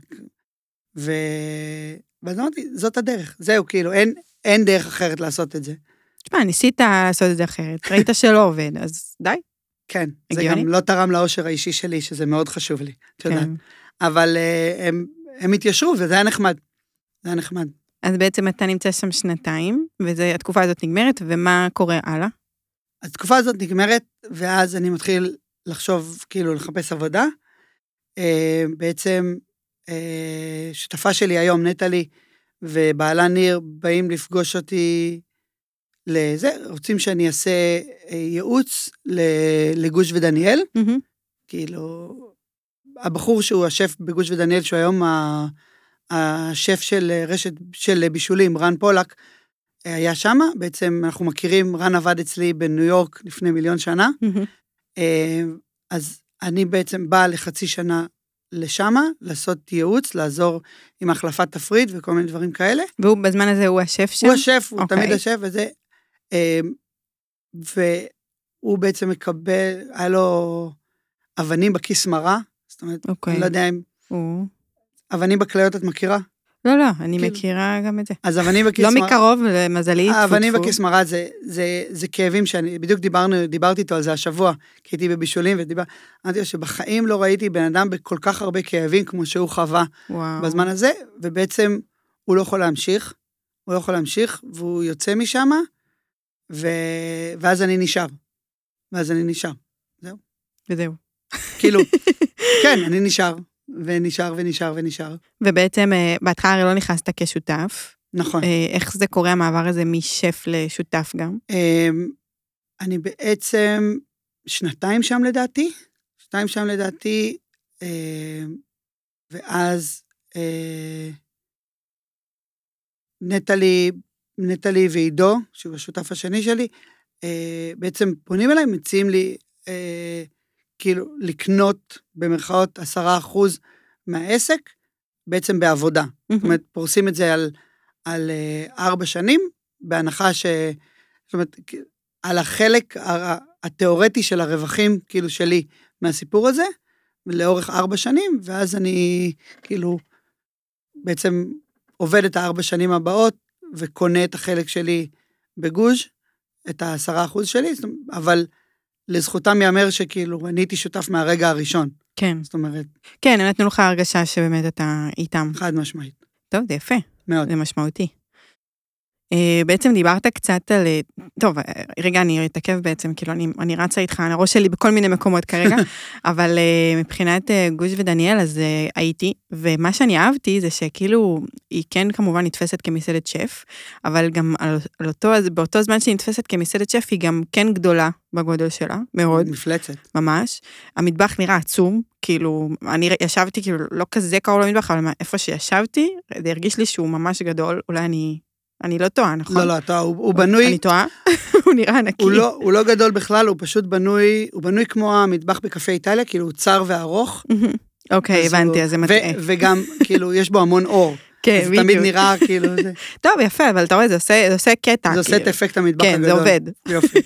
ו... ואז אמרתי, זאת הדרך, זהו, כאילו, אין, אין דרך אחרת לעשות את זה. תשמע, ניסית לעשות את זה אחרת, ראית שלא עובד, אז די. כן, זה הגיוני. גם לא תרם לאושר האישי שלי, שזה מאוד חשוב לי, את יודעת. כן. אבל uh, הם, הם התיישרו, וזה היה נחמד. זה היה נחמד. אז בעצם אתה נמצא שם שנתיים, והתקופה הזאת נגמרת, ומה קורה הלאה? התקופה הזאת נגמרת, ואז אני מתחיל לחשוב, כאילו, לחפש עבודה. אה, בעצם, אה, שותפה שלי היום, נטלי, ובעלה ניר, באים לפגוש אותי לזה, רוצים שאני אעשה אה, ייעוץ לגוש ודניאל. מהמם. כאילו, הבחור שהוא השף בגוש ודניאל, שהוא היום ה- השף של רשת של בישולים, רן פולק, היה שמה. בעצם אנחנו מכירים, רן עבד אצלי בניו יורק לפני מיליון שנה. אה, אז אני בעצם באה לחצי שנה לשמה, לעשות ייעוץ, לעזור עם החלפת תפריט וכל מיני דברים כאלה. והוא בזמן הזה הוא השף שם? הוא השף, הוא אוקיי. תמיד השף וזה. אה, והוא בעצם מקבל, היה לו אבנים בכיס מרה, זאת אומרת, אוקיי. אני לא יודע אם... הוא... אבנים בכליות את מכירה? לא, לא, אני כאילו- מכירה גם את זה. אז אבנים בכיס לא מרה... מקרוב, למזלי, טפו האבנים טפו. בכיס מרה זה, זה, זה כאבים שאני, בדיוק דיברנו, דיברתי איתו על זה השבוע, כי הייתי בבישולים ודיבר, אמרתי לו שבחיים לא ראיתי בן אדם בכל כך הרבה כאבים כמו שהוא חווה וואו. בזמן הזה, ובעצם הוא לא יכול להמשיך, הוא לא יכול להמשיך, והוא יוצא משם, ו... ואז אני נשאר. ואז אני נשאר. וזהו. כאילו, כן, אני נשאר, ונשאר ונשאר ונשאר. ובעצם אה, בהתחלה הרי לא נכנסת כשותף. נכון. אה, איך זה קורה המעבר הזה משף לשותף גם? אמ, אני בעצם שנתיים שם לדעתי, שנתיים שם לדעתי, אמ, ואז אה, נטלי, נטלי ועידו, שהוא השותף השני שלי, אה, בעצם פונים אליי, מציעים לי אה, כאילו לקנות במרכאות עשרה אחוז מהעסק, בעצם בעבודה. זאת אומרת, פורסים את זה על, על אה, ארבע שנים, בהנחה ש... זאת אומרת, על החלק התיאורטי של הרווחים, כאילו, שלי מהסיפור הזה, לאורך ארבע שנים, ואז אני, כאילו, בעצם עובד את הארבע שנים הבאות, וקונה את החלק שלי בגוז', את העשרה אחוז שלי, אבל לזכותם ייאמר שכאילו, אני הייתי שותף מהרגע הראשון. כן. זאת אומרת... כן, הם נתנו לך הרגשה שבאמת אתה איתם. חד משמעית. טוב, זה יפה. מאוד. זה משמעותי. אה, בעצם דיברת קצת על... אה, טוב, אה, רגע, אני אתעכב בעצם, כאילו, אני, אני רצה איתך, הראש שלי בכל מיני מקומות כרגע, אבל מבחינת גוש ודניאל, אז הייתי, ומה שאני אהבתי זה שכאילו, היא כן כמובן נתפסת כמסעדת שף, אבל גם על, על אותו, באותו זמן שהיא נתפסת כמסעדת שף, היא גם כן גדולה בגודל שלה, מאוד. מפלצת. ממש. המטבח נראה עצום, כאילו, אני ישבתי, כאילו, לא כזה קרוב למטבח, אבל איפה שישבתי, זה הרגיש לי שהוא ממש גדול, אולי אני אני לא טועה, נכון? לא, לא, אתה, הוא, הוא בנוי... אני טועה? הוא נראה ענקי. הוא לא, הוא לא גדול בכלל, הוא פשוט בנוי, הוא בנוי כמו המטבח בקפה איטליה, כאילו הוא צר וארוך. אוקיי, הבנתי, אז זה מטעה. וגם, כאילו, יש בו המון אור. כן, בדיוק. זה תמיד נראה כאילו זה. טוב, יפה, אבל אתה רואה, זה עושה, זה עושה קטע. זה עושה את כאילו. אפקט המטבח הגדול. כן, זה עובד. יופי.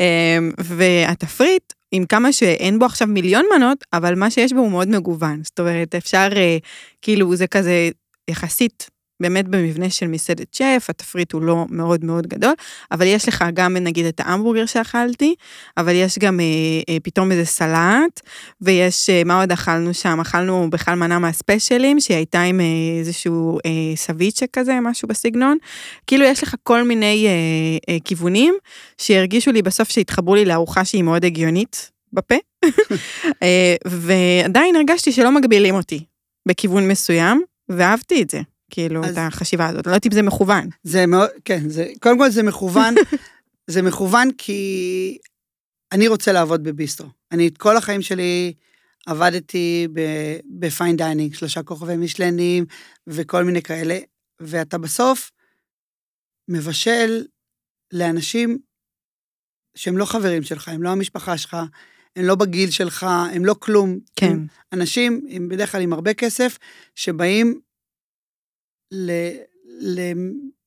אמ, והתפריט, עם כמה שאין בו עכשיו מיליון מנות, אבל מה שיש בו הוא מאוד מגוון. זאת אומרת, אפשר, אה, כאילו, זה כזה יחסית באמת במבנה של מסעדת שף, התפריט הוא לא מאוד מאוד גדול, אבל יש לך גם נגיד את ההמבורגר שאכלתי, אבל יש גם אה, אה, פתאום איזה סלט, ויש, אה, מה עוד אכלנו שם? אכלנו בכלל מנה מהספיישלים, שהיא הייתה עם אה, איזשהו אה, סביצ'ה כזה, משהו בסגנון. כאילו יש לך כל מיני אה, אה, כיוונים שהרגישו לי בסוף שהתחברו לי לארוחה שהיא מאוד הגיונית בפה, אה, ועדיין הרגשתי שלא מגבילים אותי בכיוון מסוים, ואהבתי את זה. כאילו, אז... את החשיבה הזאת. לא יודעת אם זה מכוון. זה מאוד, כן, זה, קודם כל זה מכוון, זה מכוון כי אני רוצה לעבוד בביסטרו. אני את כל החיים שלי עבדתי ב fine dining, שלושה כוכבי מישלנים וכל מיני כאלה, ואתה בסוף מבשל לאנשים שהם לא חברים שלך, הם לא המשפחה שלך, הם לא בגיל שלך, הם לא כלום. כן. אנשים, עם, בדרך כלל עם הרבה כסף, שבאים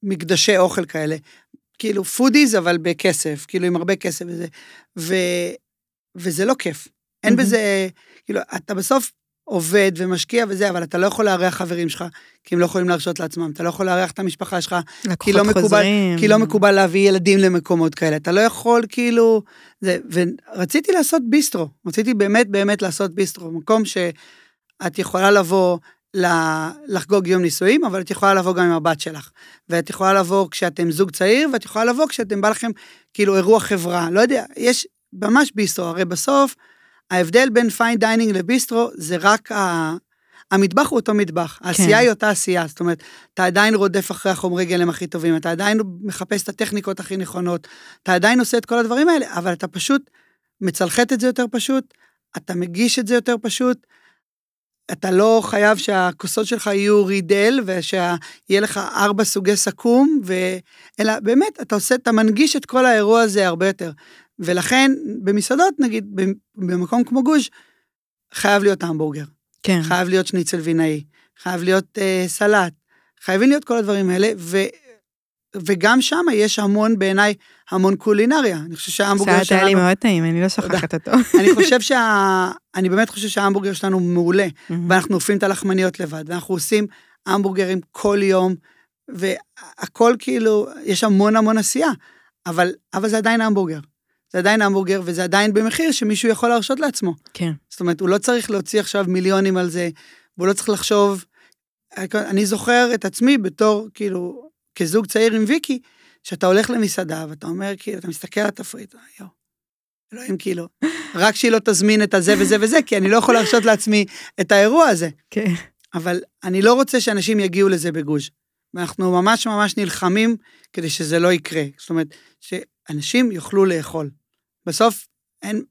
למקדשי אוכל כאלה. כאילו פודיז, אבל בכסף, כאילו עם הרבה כסף וזה. ו, וזה לא כיף. אין בזה, כאילו, אתה בסוף עובד ומשקיע וזה, אבל אתה לא יכול לארח חברים שלך, כי הם לא יכולים להרשות לעצמם. אתה לא יכול לארח את המשפחה שלך, כי לא, מקובל, כי לא מקובל להביא ילדים למקומות כאלה. אתה לא יכול, כאילו... זה, ורציתי לעשות ביסטרו, רציתי באמת באמת לעשות ביסטרו, מקום שאת יכולה לבוא, לחגוג יום נישואים, אבל את יכולה לבוא גם עם הבת שלך. ואת יכולה לבוא כשאתם זוג צעיר, ואת יכולה לבוא כשאתם בא לכם כאילו אירוע חברה. לא יודע, יש ממש ביסטרו, הרי בסוף ההבדל בין fine dining לביסטרו זה רק ה... המטבח הוא אותו מטבח, העשייה כן. היא אותה עשייה, זאת אומרת, אתה עדיין רודף אחרי החומרי גלם הכי טובים, אתה עדיין מחפש את הטכניקות הכי נכונות, אתה עדיין עושה את כל הדברים האלה, אבל אתה פשוט מצלחת את זה יותר פשוט, אתה מגיש את זה יותר פשוט, אתה לא חייב שהכוסות שלך יהיו רידל ושיהיה לך ארבע סוגי סכו"ם, ו... אלא באמת, אתה עושה, אתה מנגיש את כל האירוע הזה הרבה יותר. ולכן, במסעדות, נגיד, במקום כמו גוש, חייב להיות המבורגר. כן. חייב להיות שניצל וינאי, חייב להיות אה, סלט, חייבים להיות כל הדברים האלה, ו... וגם שם יש המון, בעיניי, המון קולינריה. אני חושב שההמבורגר שלנו... היה לי מאוד טעים, אני לא שוכחת אותו. אני חושב שה... אני באמת חושב שההמבורגר שלנו מעולה, ואנחנו אופים את הלחמניות לבד, ואנחנו עושים המבורגרים כל יום, והכל כאילו, יש המון המון עשייה, אבל, אבל זה עדיין המבורגר. זה עדיין המבורגר, וזה עדיין במחיר שמישהו יכול להרשות לעצמו. כן. זאת אומרת, הוא לא צריך להוציא עכשיו מיליונים על זה, והוא לא צריך לחשוב... אני זוכר את עצמי בתור, כאילו, כזוג צעיר עם ויקי, שאתה הולך למסעדה ואתה אומר, כאילו, אתה מסתכל על התפריט, יואו, אלוהים, כאילו, רק שהיא לא תזמין את הזה וזה וזה, כי אני לא יכול להרשות לעצמי את האירוע הזה. כן. אבל אני לא רוצה שאנשים יגיעו לזה בגוש. ואנחנו ממש ממש נלחמים כדי שזה לא יקרה. זאת אומרת, שאנשים יוכלו לאכול. בסוף אין...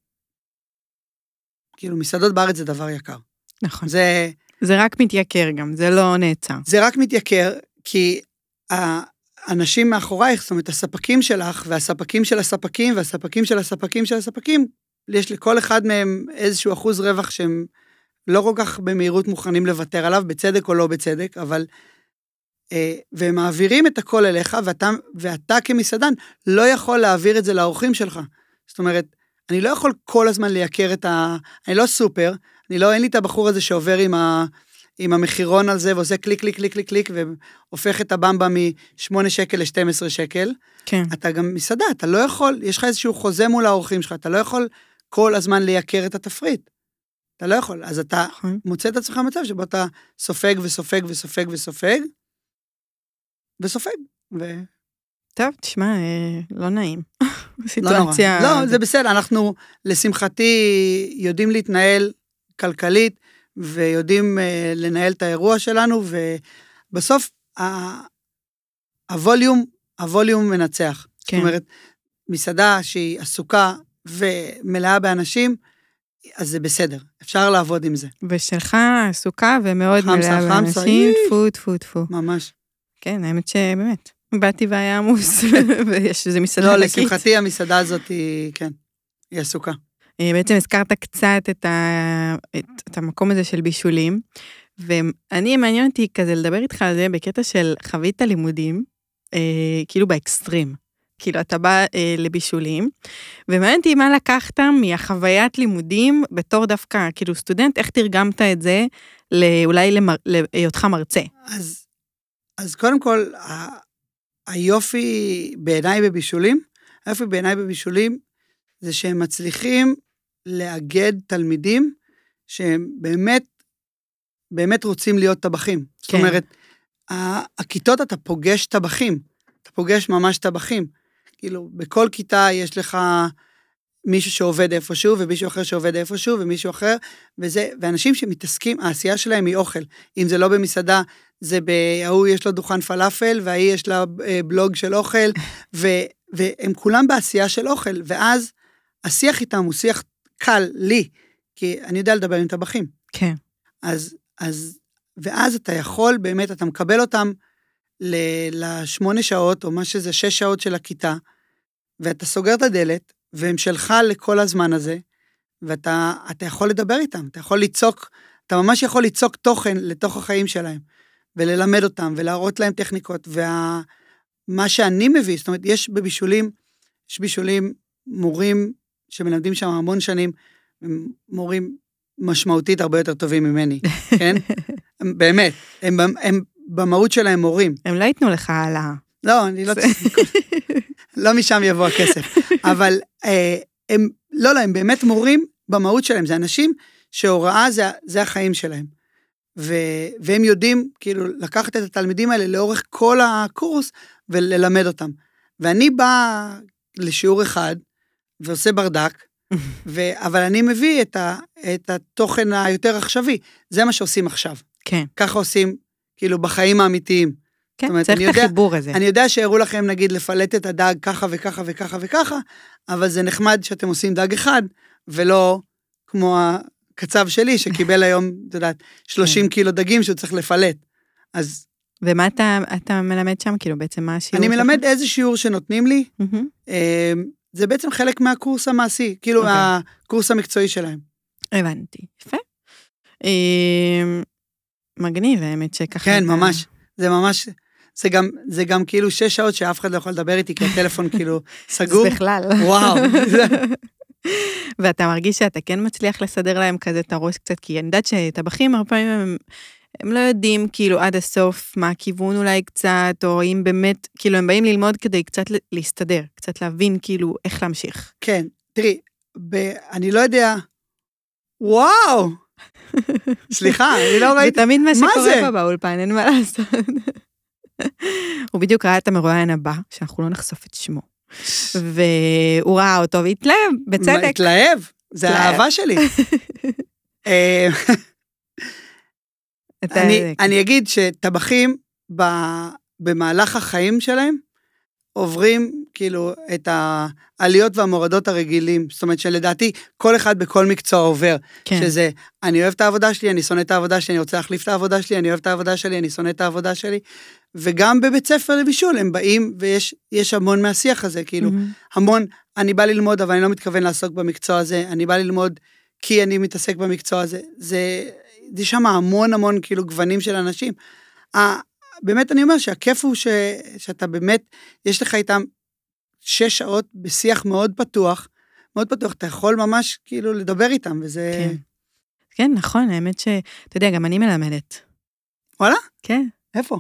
כאילו, מסעדות בארץ זה דבר יקר. נכון. זה... זה רק מתייקר גם, זה לא נעצר. זה רק מתייקר, כי האנשים מאחורייך, זאת אומרת, הספקים שלך, והספקים של הספקים, והספקים של הספקים של הספקים, יש לכל אחד מהם איזשהו אחוז רווח שהם לא כל כך במהירות מוכנים לוותר עליו, בצדק או לא בצדק, אבל אה, והם מעבירים את הכל אליך, ואתה, ואתה כמסעדן לא יכול להעביר את זה לאורחים שלך. זאת אומרת, אני לא יכול כל הזמן לייקר את ה... אני לא סופר, אני לא, אין לי את הבחור הזה שעובר עם, ה, עם המחירון על זה ועושה קליק, קליק, קליק, קליק, קליק, והופך את הבמבה מ-8 שקל ל-12 שקל. כן. אתה גם מסעדה, אתה לא יכול, יש לך איזשהו חוזה מול האורחים שלך, אתה לא יכול כל הזמן לייקר את התפריט. אתה לא יכול. אז אתה נכון. מוצא את עצמך במצב שבו אתה סופג וסופג וסופג וסופג, וסופג. ו... טוב, תשמע, אה, לא נעים. לא. סיטואציה... לא, זה בסדר, אנחנו, לשמחתי, יודעים להתנהל כלכלית, ויודעים uh, לנהל את האירוע שלנו, ובסוף, ה- הווליום, הווליום מנצח. כן. זאת אומרת, מסעדה שהיא עסוקה ומלאה באנשים, אז זה בסדר, אפשר לעבוד עם זה, ושלך עסוקה ומאוד חמסה, מלאה חמסה, באנשים. טפו טפו טפו. ממש. כן, האמת שבאמת, באתי והיה עמוס, ויש איזה מסעדה לא, ענקית. לשמחתי המסעדה הזאת היא, כן, היא עסוקה. אה, בעצם הזכרת קצת את, ה... את, את המקום הזה של בישולים, ואני, מעניין אותי כזה לדבר איתך על זה בקטע של חווית לימודים, אה, כאילו באקסטרים. כאילו, אתה בא אה, לבישולים, ומעניין אותי מה לקחת מהחוויית לימודים בתור דווקא, כאילו, סטודנט, איך תרגמת את זה לא- אולי. להיותך מרצה. אז, אז קודם כל, ה- היופי בעיניי בבישולים, היופי בעיניי בבישולים זה שהם מצליחים לאגד תלמידים שהם באמת, באמת רוצים להיות טבחים. כן. זאת. אומרת, הכיתות אתה פוגש טבחים, אתה פוגש ממש טבחים. כאילו, בכל כיתה יש לך מישהו שעובד איפשהו, ומישהו אחר שעובד איפשהו, ומישהו אחר, וזה, ואנשים שמתעסקים, העשייה שלהם היא אוכל. אם זה לא במסעדה, זה בהוא יש לו דוכן פלאפל, וההיא יש לה אה, בלוג של אוכל, ו, והם כולם בעשייה של אוכל, ואז השיח איתם הוא שיח קל לי, כי אני יודע לדבר עם טבחים. כן. אז, אז, ואז אתה יכול, באמת, אתה מקבל אותם ל- לשמונה שעות, או מה שזה, שש שעות של הכיתה, ואתה סוגר את הדלת, והם שלך לכל הזמן הזה, ואתה אתה יכול לדבר איתם, אתה יכול ליצוק, אתה ממש יכול ליצוק תוכן לתוך החיים שלהם, וללמד אותם, ולהראות להם טכניקות, ומה שאני מביא, זאת אומרת, יש בבישולים, יש בישולים מורים שמלמדים שם המון שנים, הם מורים משמעותית הרבה יותר טובים ממני, כן? הם, באמת, הם, הם במהות שלהם מורים. הם לא ייתנו לך העלאה. לא, אני לא... לא משם יבוא הכסף. אבל אה, הם, לא, לא, הם באמת מורים במהות שלהם, זה אנשים שהוראה זה, זה החיים שלהם. ו, והם יודעים כאילו לקחת את התלמידים האלה לאורך כל הקורס וללמד אותם. ואני בא לשיעור אחד ועושה ברדק, ו, אבל אני מביא את, ה, את התוכן היותר עכשווי, זה מה שעושים עכשיו. כן, ככה עושים כאילו בחיים האמיתיים. כן, אומרת, צריך אני את יודע- החיבור הזה. אני יודע שהראו לכם נגיד לפלט את הדג ככה וככה וככה וככה, אבל זה נחמד שאתם עושים דג אחד, ולא כמו הקצב שלי שקיבל היום, את יודעת, 30 קילו דגים שהוא צריך לפלט. אז ומה אתה, אתה מלמד שם? כאילו, בעצם מה השיעור אני שלך? מלמד איזה שיעור שנותנים לי, זה בעצם חלק מהקורס המעשי, כאילו אוקיי. הקורס המקצועי שלהם. הבנתי, יפה. אה, מגניב, האמת שככה... כן, אתה- ממש. זה ממש, זה גם, זה גם כאילו שש שעות שאף אחד לא יכול לדבר איתי, כי הטלפון כאילו סגור. אז בכלל. וואו. ואתה מרגיש שאתה כן מצליח לסדר להם כזה את הראש קצת, כי אני יודעת שטבחים הרבה פעמים הם, הם לא יודעים כאילו עד הסוף מה הכיוון אולי קצת, או אם באמת, כאילו הם באים ללמוד כדי קצת להסתדר, קצת להבין כאילו איך להמשיך. כן, תראי, ב... אני לא יודע, וואו, סליחה, אני לא זה ראיתי, תמיד מה שקורה זה? פה באולפן, אין מה לעשות. הוא בדיוק ראה את המרואיין הבא, שאנחנו לא נחשוף את שמו. והוא ראה אותו והתלהב, בצדק. התלהב, זה. האהבה שלי. אה, אתה- אני, אני אגיד שטבחים ב, במהלך החיים שלהם עוברים כאילו את העליות והמורדות הרגילים. זאת אומרת שלדעתי כל אחד בכל מקצוע עובר. כן. שזה, אני אוהב את העבודה שלי, אני שונא את העבודה שלי, אני רוצה להחליף את העבודה שלי, אני אוהב את העבודה שלי, אני שונא את העבודה שלי. וגם בבית ספר לבישול הם באים ויש יש המון מהשיח הזה, כאילו, מהמם. המון, אני בא ללמוד אבל אני לא מתכוון לעסוק במקצוע הזה, אני בא ללמוד כי אני מתעסק במקצוע הזה. זה, יש שם המון המון כאילו גוונים של אנשים. באמת אני אומר שהכיף הוא ש, שאתה באמת, יש לך איתם שש שעות בשיח מאוד פתוח, מאוד פתוח, אתה יכול ממש כאילו לדבר איתם, וזה... כן. כן, נכון, האמת ש... אתה יודע, גם אני מלמדת. וואלה? כן. איפה?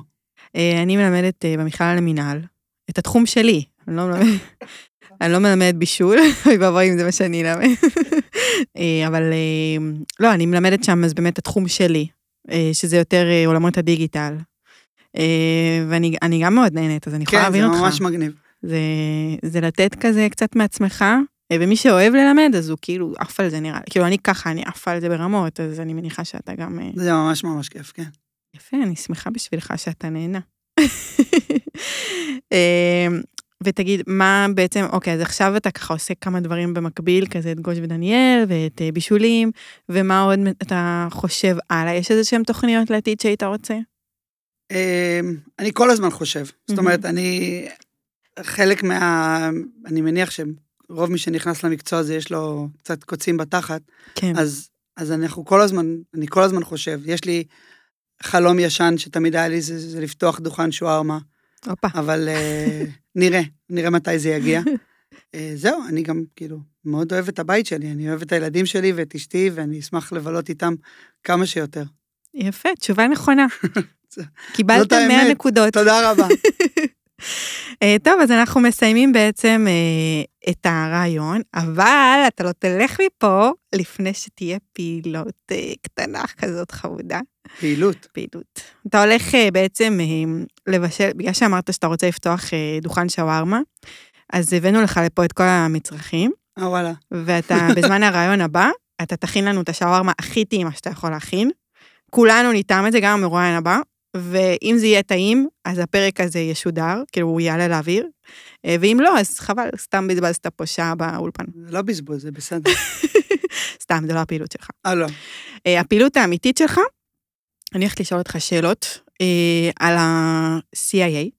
אה, אני מלמדת אה, במכללה למינהל, את התחום שלי. אני לא מלמדת, אני לא מלמדת בישול, אוי ואבוי אם זה מה שאני אלמד. אה, אבל לא, אני מלמדת שם אז באמת התחום שלי, שזה יותר עולמות הדיגיטל. ואני גם מאוד נהנית, אז אני יכולה להבין אותך. כן, זה ממש מגניב. זה, זה לתת כזה קצת מעצמך, ומי שאוהב ללמד, אז הוא כאילו עף על זה נראה לי. כאילו, אני ככה, אני עפה על זה ברמות, אז אני מניחה שאתה גם... זה ממש ממש כיף, כן. יפה, אני שמחה בשבילך שאתה נהנה. ותגיד, מה בעצם, אוקיי, אז עכשיו אתה ככה עושה כמה דברים במקביל, כזה את גוש ודניאל ואת אה, בישולים, ומה עוד אתה חושב הלאה? יש איזה שהן תוכניות לעתיד שהיית רוצה? אמ, אני כל הזמן חושב. זאת אומרת, אני, חלק מה... אני מניח שרוב מי שנכנס למקצוע הזה יש לו קצת קוצים בתחת. כן. אז, אז אנחנו כל הזמן, אני כל הזמן חושב. יש לי חלום ישן שתמיד היה לי זה, זה לפתוח דוכן שווארמה. הופה. אבל uh, נראה, נראה מתי זה יגיע. uh, זהו, אני גם כאילו מאוד אוהב את הבית שלי, אני אוהב את הילדים שלי ואת אשתי, ואני אשמח לבלות איתם כמה שיותר. יפה, תשובה נכונה. קיבלת 100 נקודות. תודה רבה. אה, טוב, אז אנחנו מסיימים בעצם אה, את הרעיון, אבל אתה לא תלך מפה לפני שתהיה פעילות אה, קטנה כזאת חמודה. פעילות. פעילות. אתה הולך בעצם לבשל, בגלל שאמרת שאתה רוצה לפתוח דוכן שווארמה, אז הבאנו לך לפה את כל המצרכים. אה, וואלה. ואתה, בזמן הרעיון הבא, אתה תכין לנו את השווארמה הכי טעימה שאתה יכול להכין. כולנו נטעם את זה גם במרואיין הבא, ואם זה יהיה טעים, אז הפרק הזה ישודר, כאילו הוא יעלה לאוויר, אה, ואם לא, אז חבל, סתם בזבזת פה שעה באולפן. זה לא בזבוז, זה בסדר. סתם, זה לא הפעילות שלך. אה, לא. אה, הפעילות האמיתית שלך, אני הולכת לשאול אותך שאלות אה, על ה-CIA.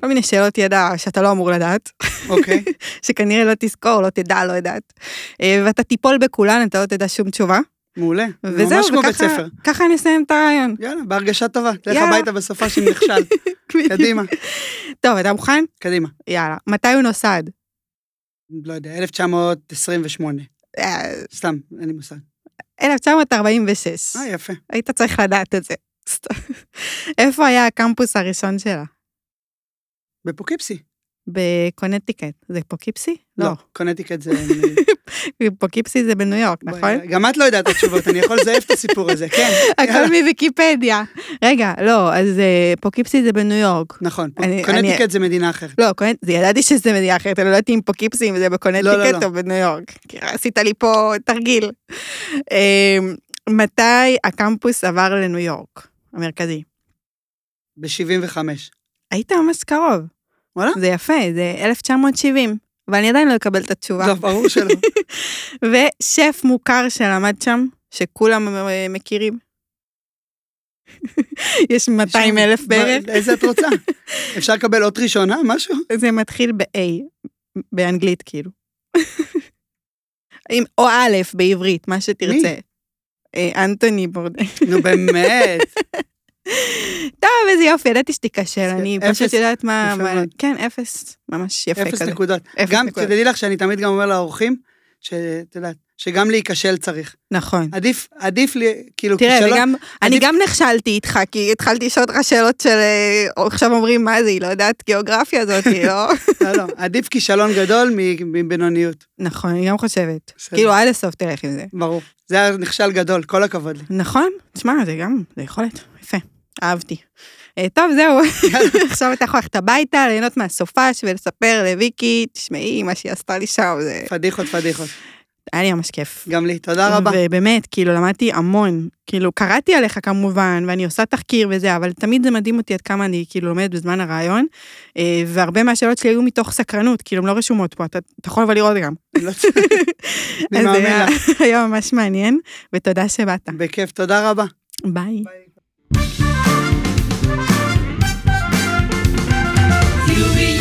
כל מיני שאלות ידע שאתה לא אמור לדעת. אוקיי. שכנראה לא תזכור, לא תדע, לא יודעת. ואתה תיפול בכולן, אתה לא תדע שום תשובה. מעולה. וזהו, ממש כמו בית ספר. ככה אני אסיים את הרעיון. יאללה, בהרגשה טובה. לך הביתה בסופה של נכשל. קדימה. טוב, אתה מוכן? קדימה. יאללה. מתי הוא נוסד? לא יודע, 1928. אה, סתם, אין לי מושג. 1946. אה, יפה. היית צריך לדעת את זה. איפה היה הקמפוס הראשון שלה? בפוקיפסי. בקונטיקט. זה פוקיפסי? לא. לא, קונטיקט זה... פוקיפסי זה בניו יורק, נכון? גם את לא יודעת את התשובות, אני יכול לזייף את הסיפור הזה, כן. הכל מוויקיפדיה. רגע, לא, אז אה, פוקיפסי זה בניו יורק. נכון, קונטיקט זה מדינה אחרת. לא, ידעתי שזה מדינה אחרת, אני לא יודעת אם פוקיפסי זה בקונטיקט לא, לא, או בניו יורק. עשית לי פה תרגיל. אמ, מתי הקמפוס עבר לניו יורק, המרכזי? ב-75. היית ממש קרוב. וואלה? זה יפה, זה 1970, אבל אני עדיין לא אקבל את התשובה. לא, ברור שלא. ושף מוכר שלמד שם, שכולם מכירים. יש 200 אלף בערך. איזה את רוצה? אפשר לקבל אות ראשונה, משהו? זה מתחיל ב-A, באנגלית כאילו. או א' בעברית, מה שתרצה. מי? אה, אנטוני בורדה. נו באמת. טוב, איזה יופי, ידעתי שתיכשל, אני פשוט יודעת מה... כן, אפס, ממש יפה כזה. אפס נקודות. גם, תדעי לך שאני תמיד גם אומר לאורחים, שאת יודעת, שגם להיכשל צריך. נכון. עדיף, עדיף לי, כאילו, תראה, כישלון... וגם, עדיף... אני גם נכשלתי איתך, כי התחלתי לשאול אותך שאלות של... אה, עכשיו אומרים, מה זה, היא לא יודעת גיאוגרפיה הזאת, לא? לא, לא, עדיף כישלון גדול מבינוניות. נכון, אני גם חושבת. כאילו, עד הסוף תלך עם זה. ברור. זה היה נכשל גדול, כל הכבוד לי. נכון, תשמע, זה גם, זה יכולת. אהבתי. אה, טוב, זהו, עכשיו אתה יכול ללכת הביתה, ליהנות מהסופש ולספר לוויקי, תשמעי, מה שהיא עשתה לי שם, זה... פדיחות, פדיחות. היה לי ממש כיף. גם לי, תודה רבה. ובאמת, כאילו, למדתי המון. כאילו, קראתי עליך כמובן, ואני עושה תחקיר וזה, אבל תמיד זה מדהים אותי עד כמה אני כאילו לומדת בזמן הרעיון, אה, והרבה מהשאלות שלי היו מתוך סקרנות, כאילו, הן לא רשומות פה, אתה, אתה יכול אבל לראות גם. לא אני מאמין לך. היה ממש מעניין, ותודה שבאת. בכיף, תודה רבה. ביי. ביי. you be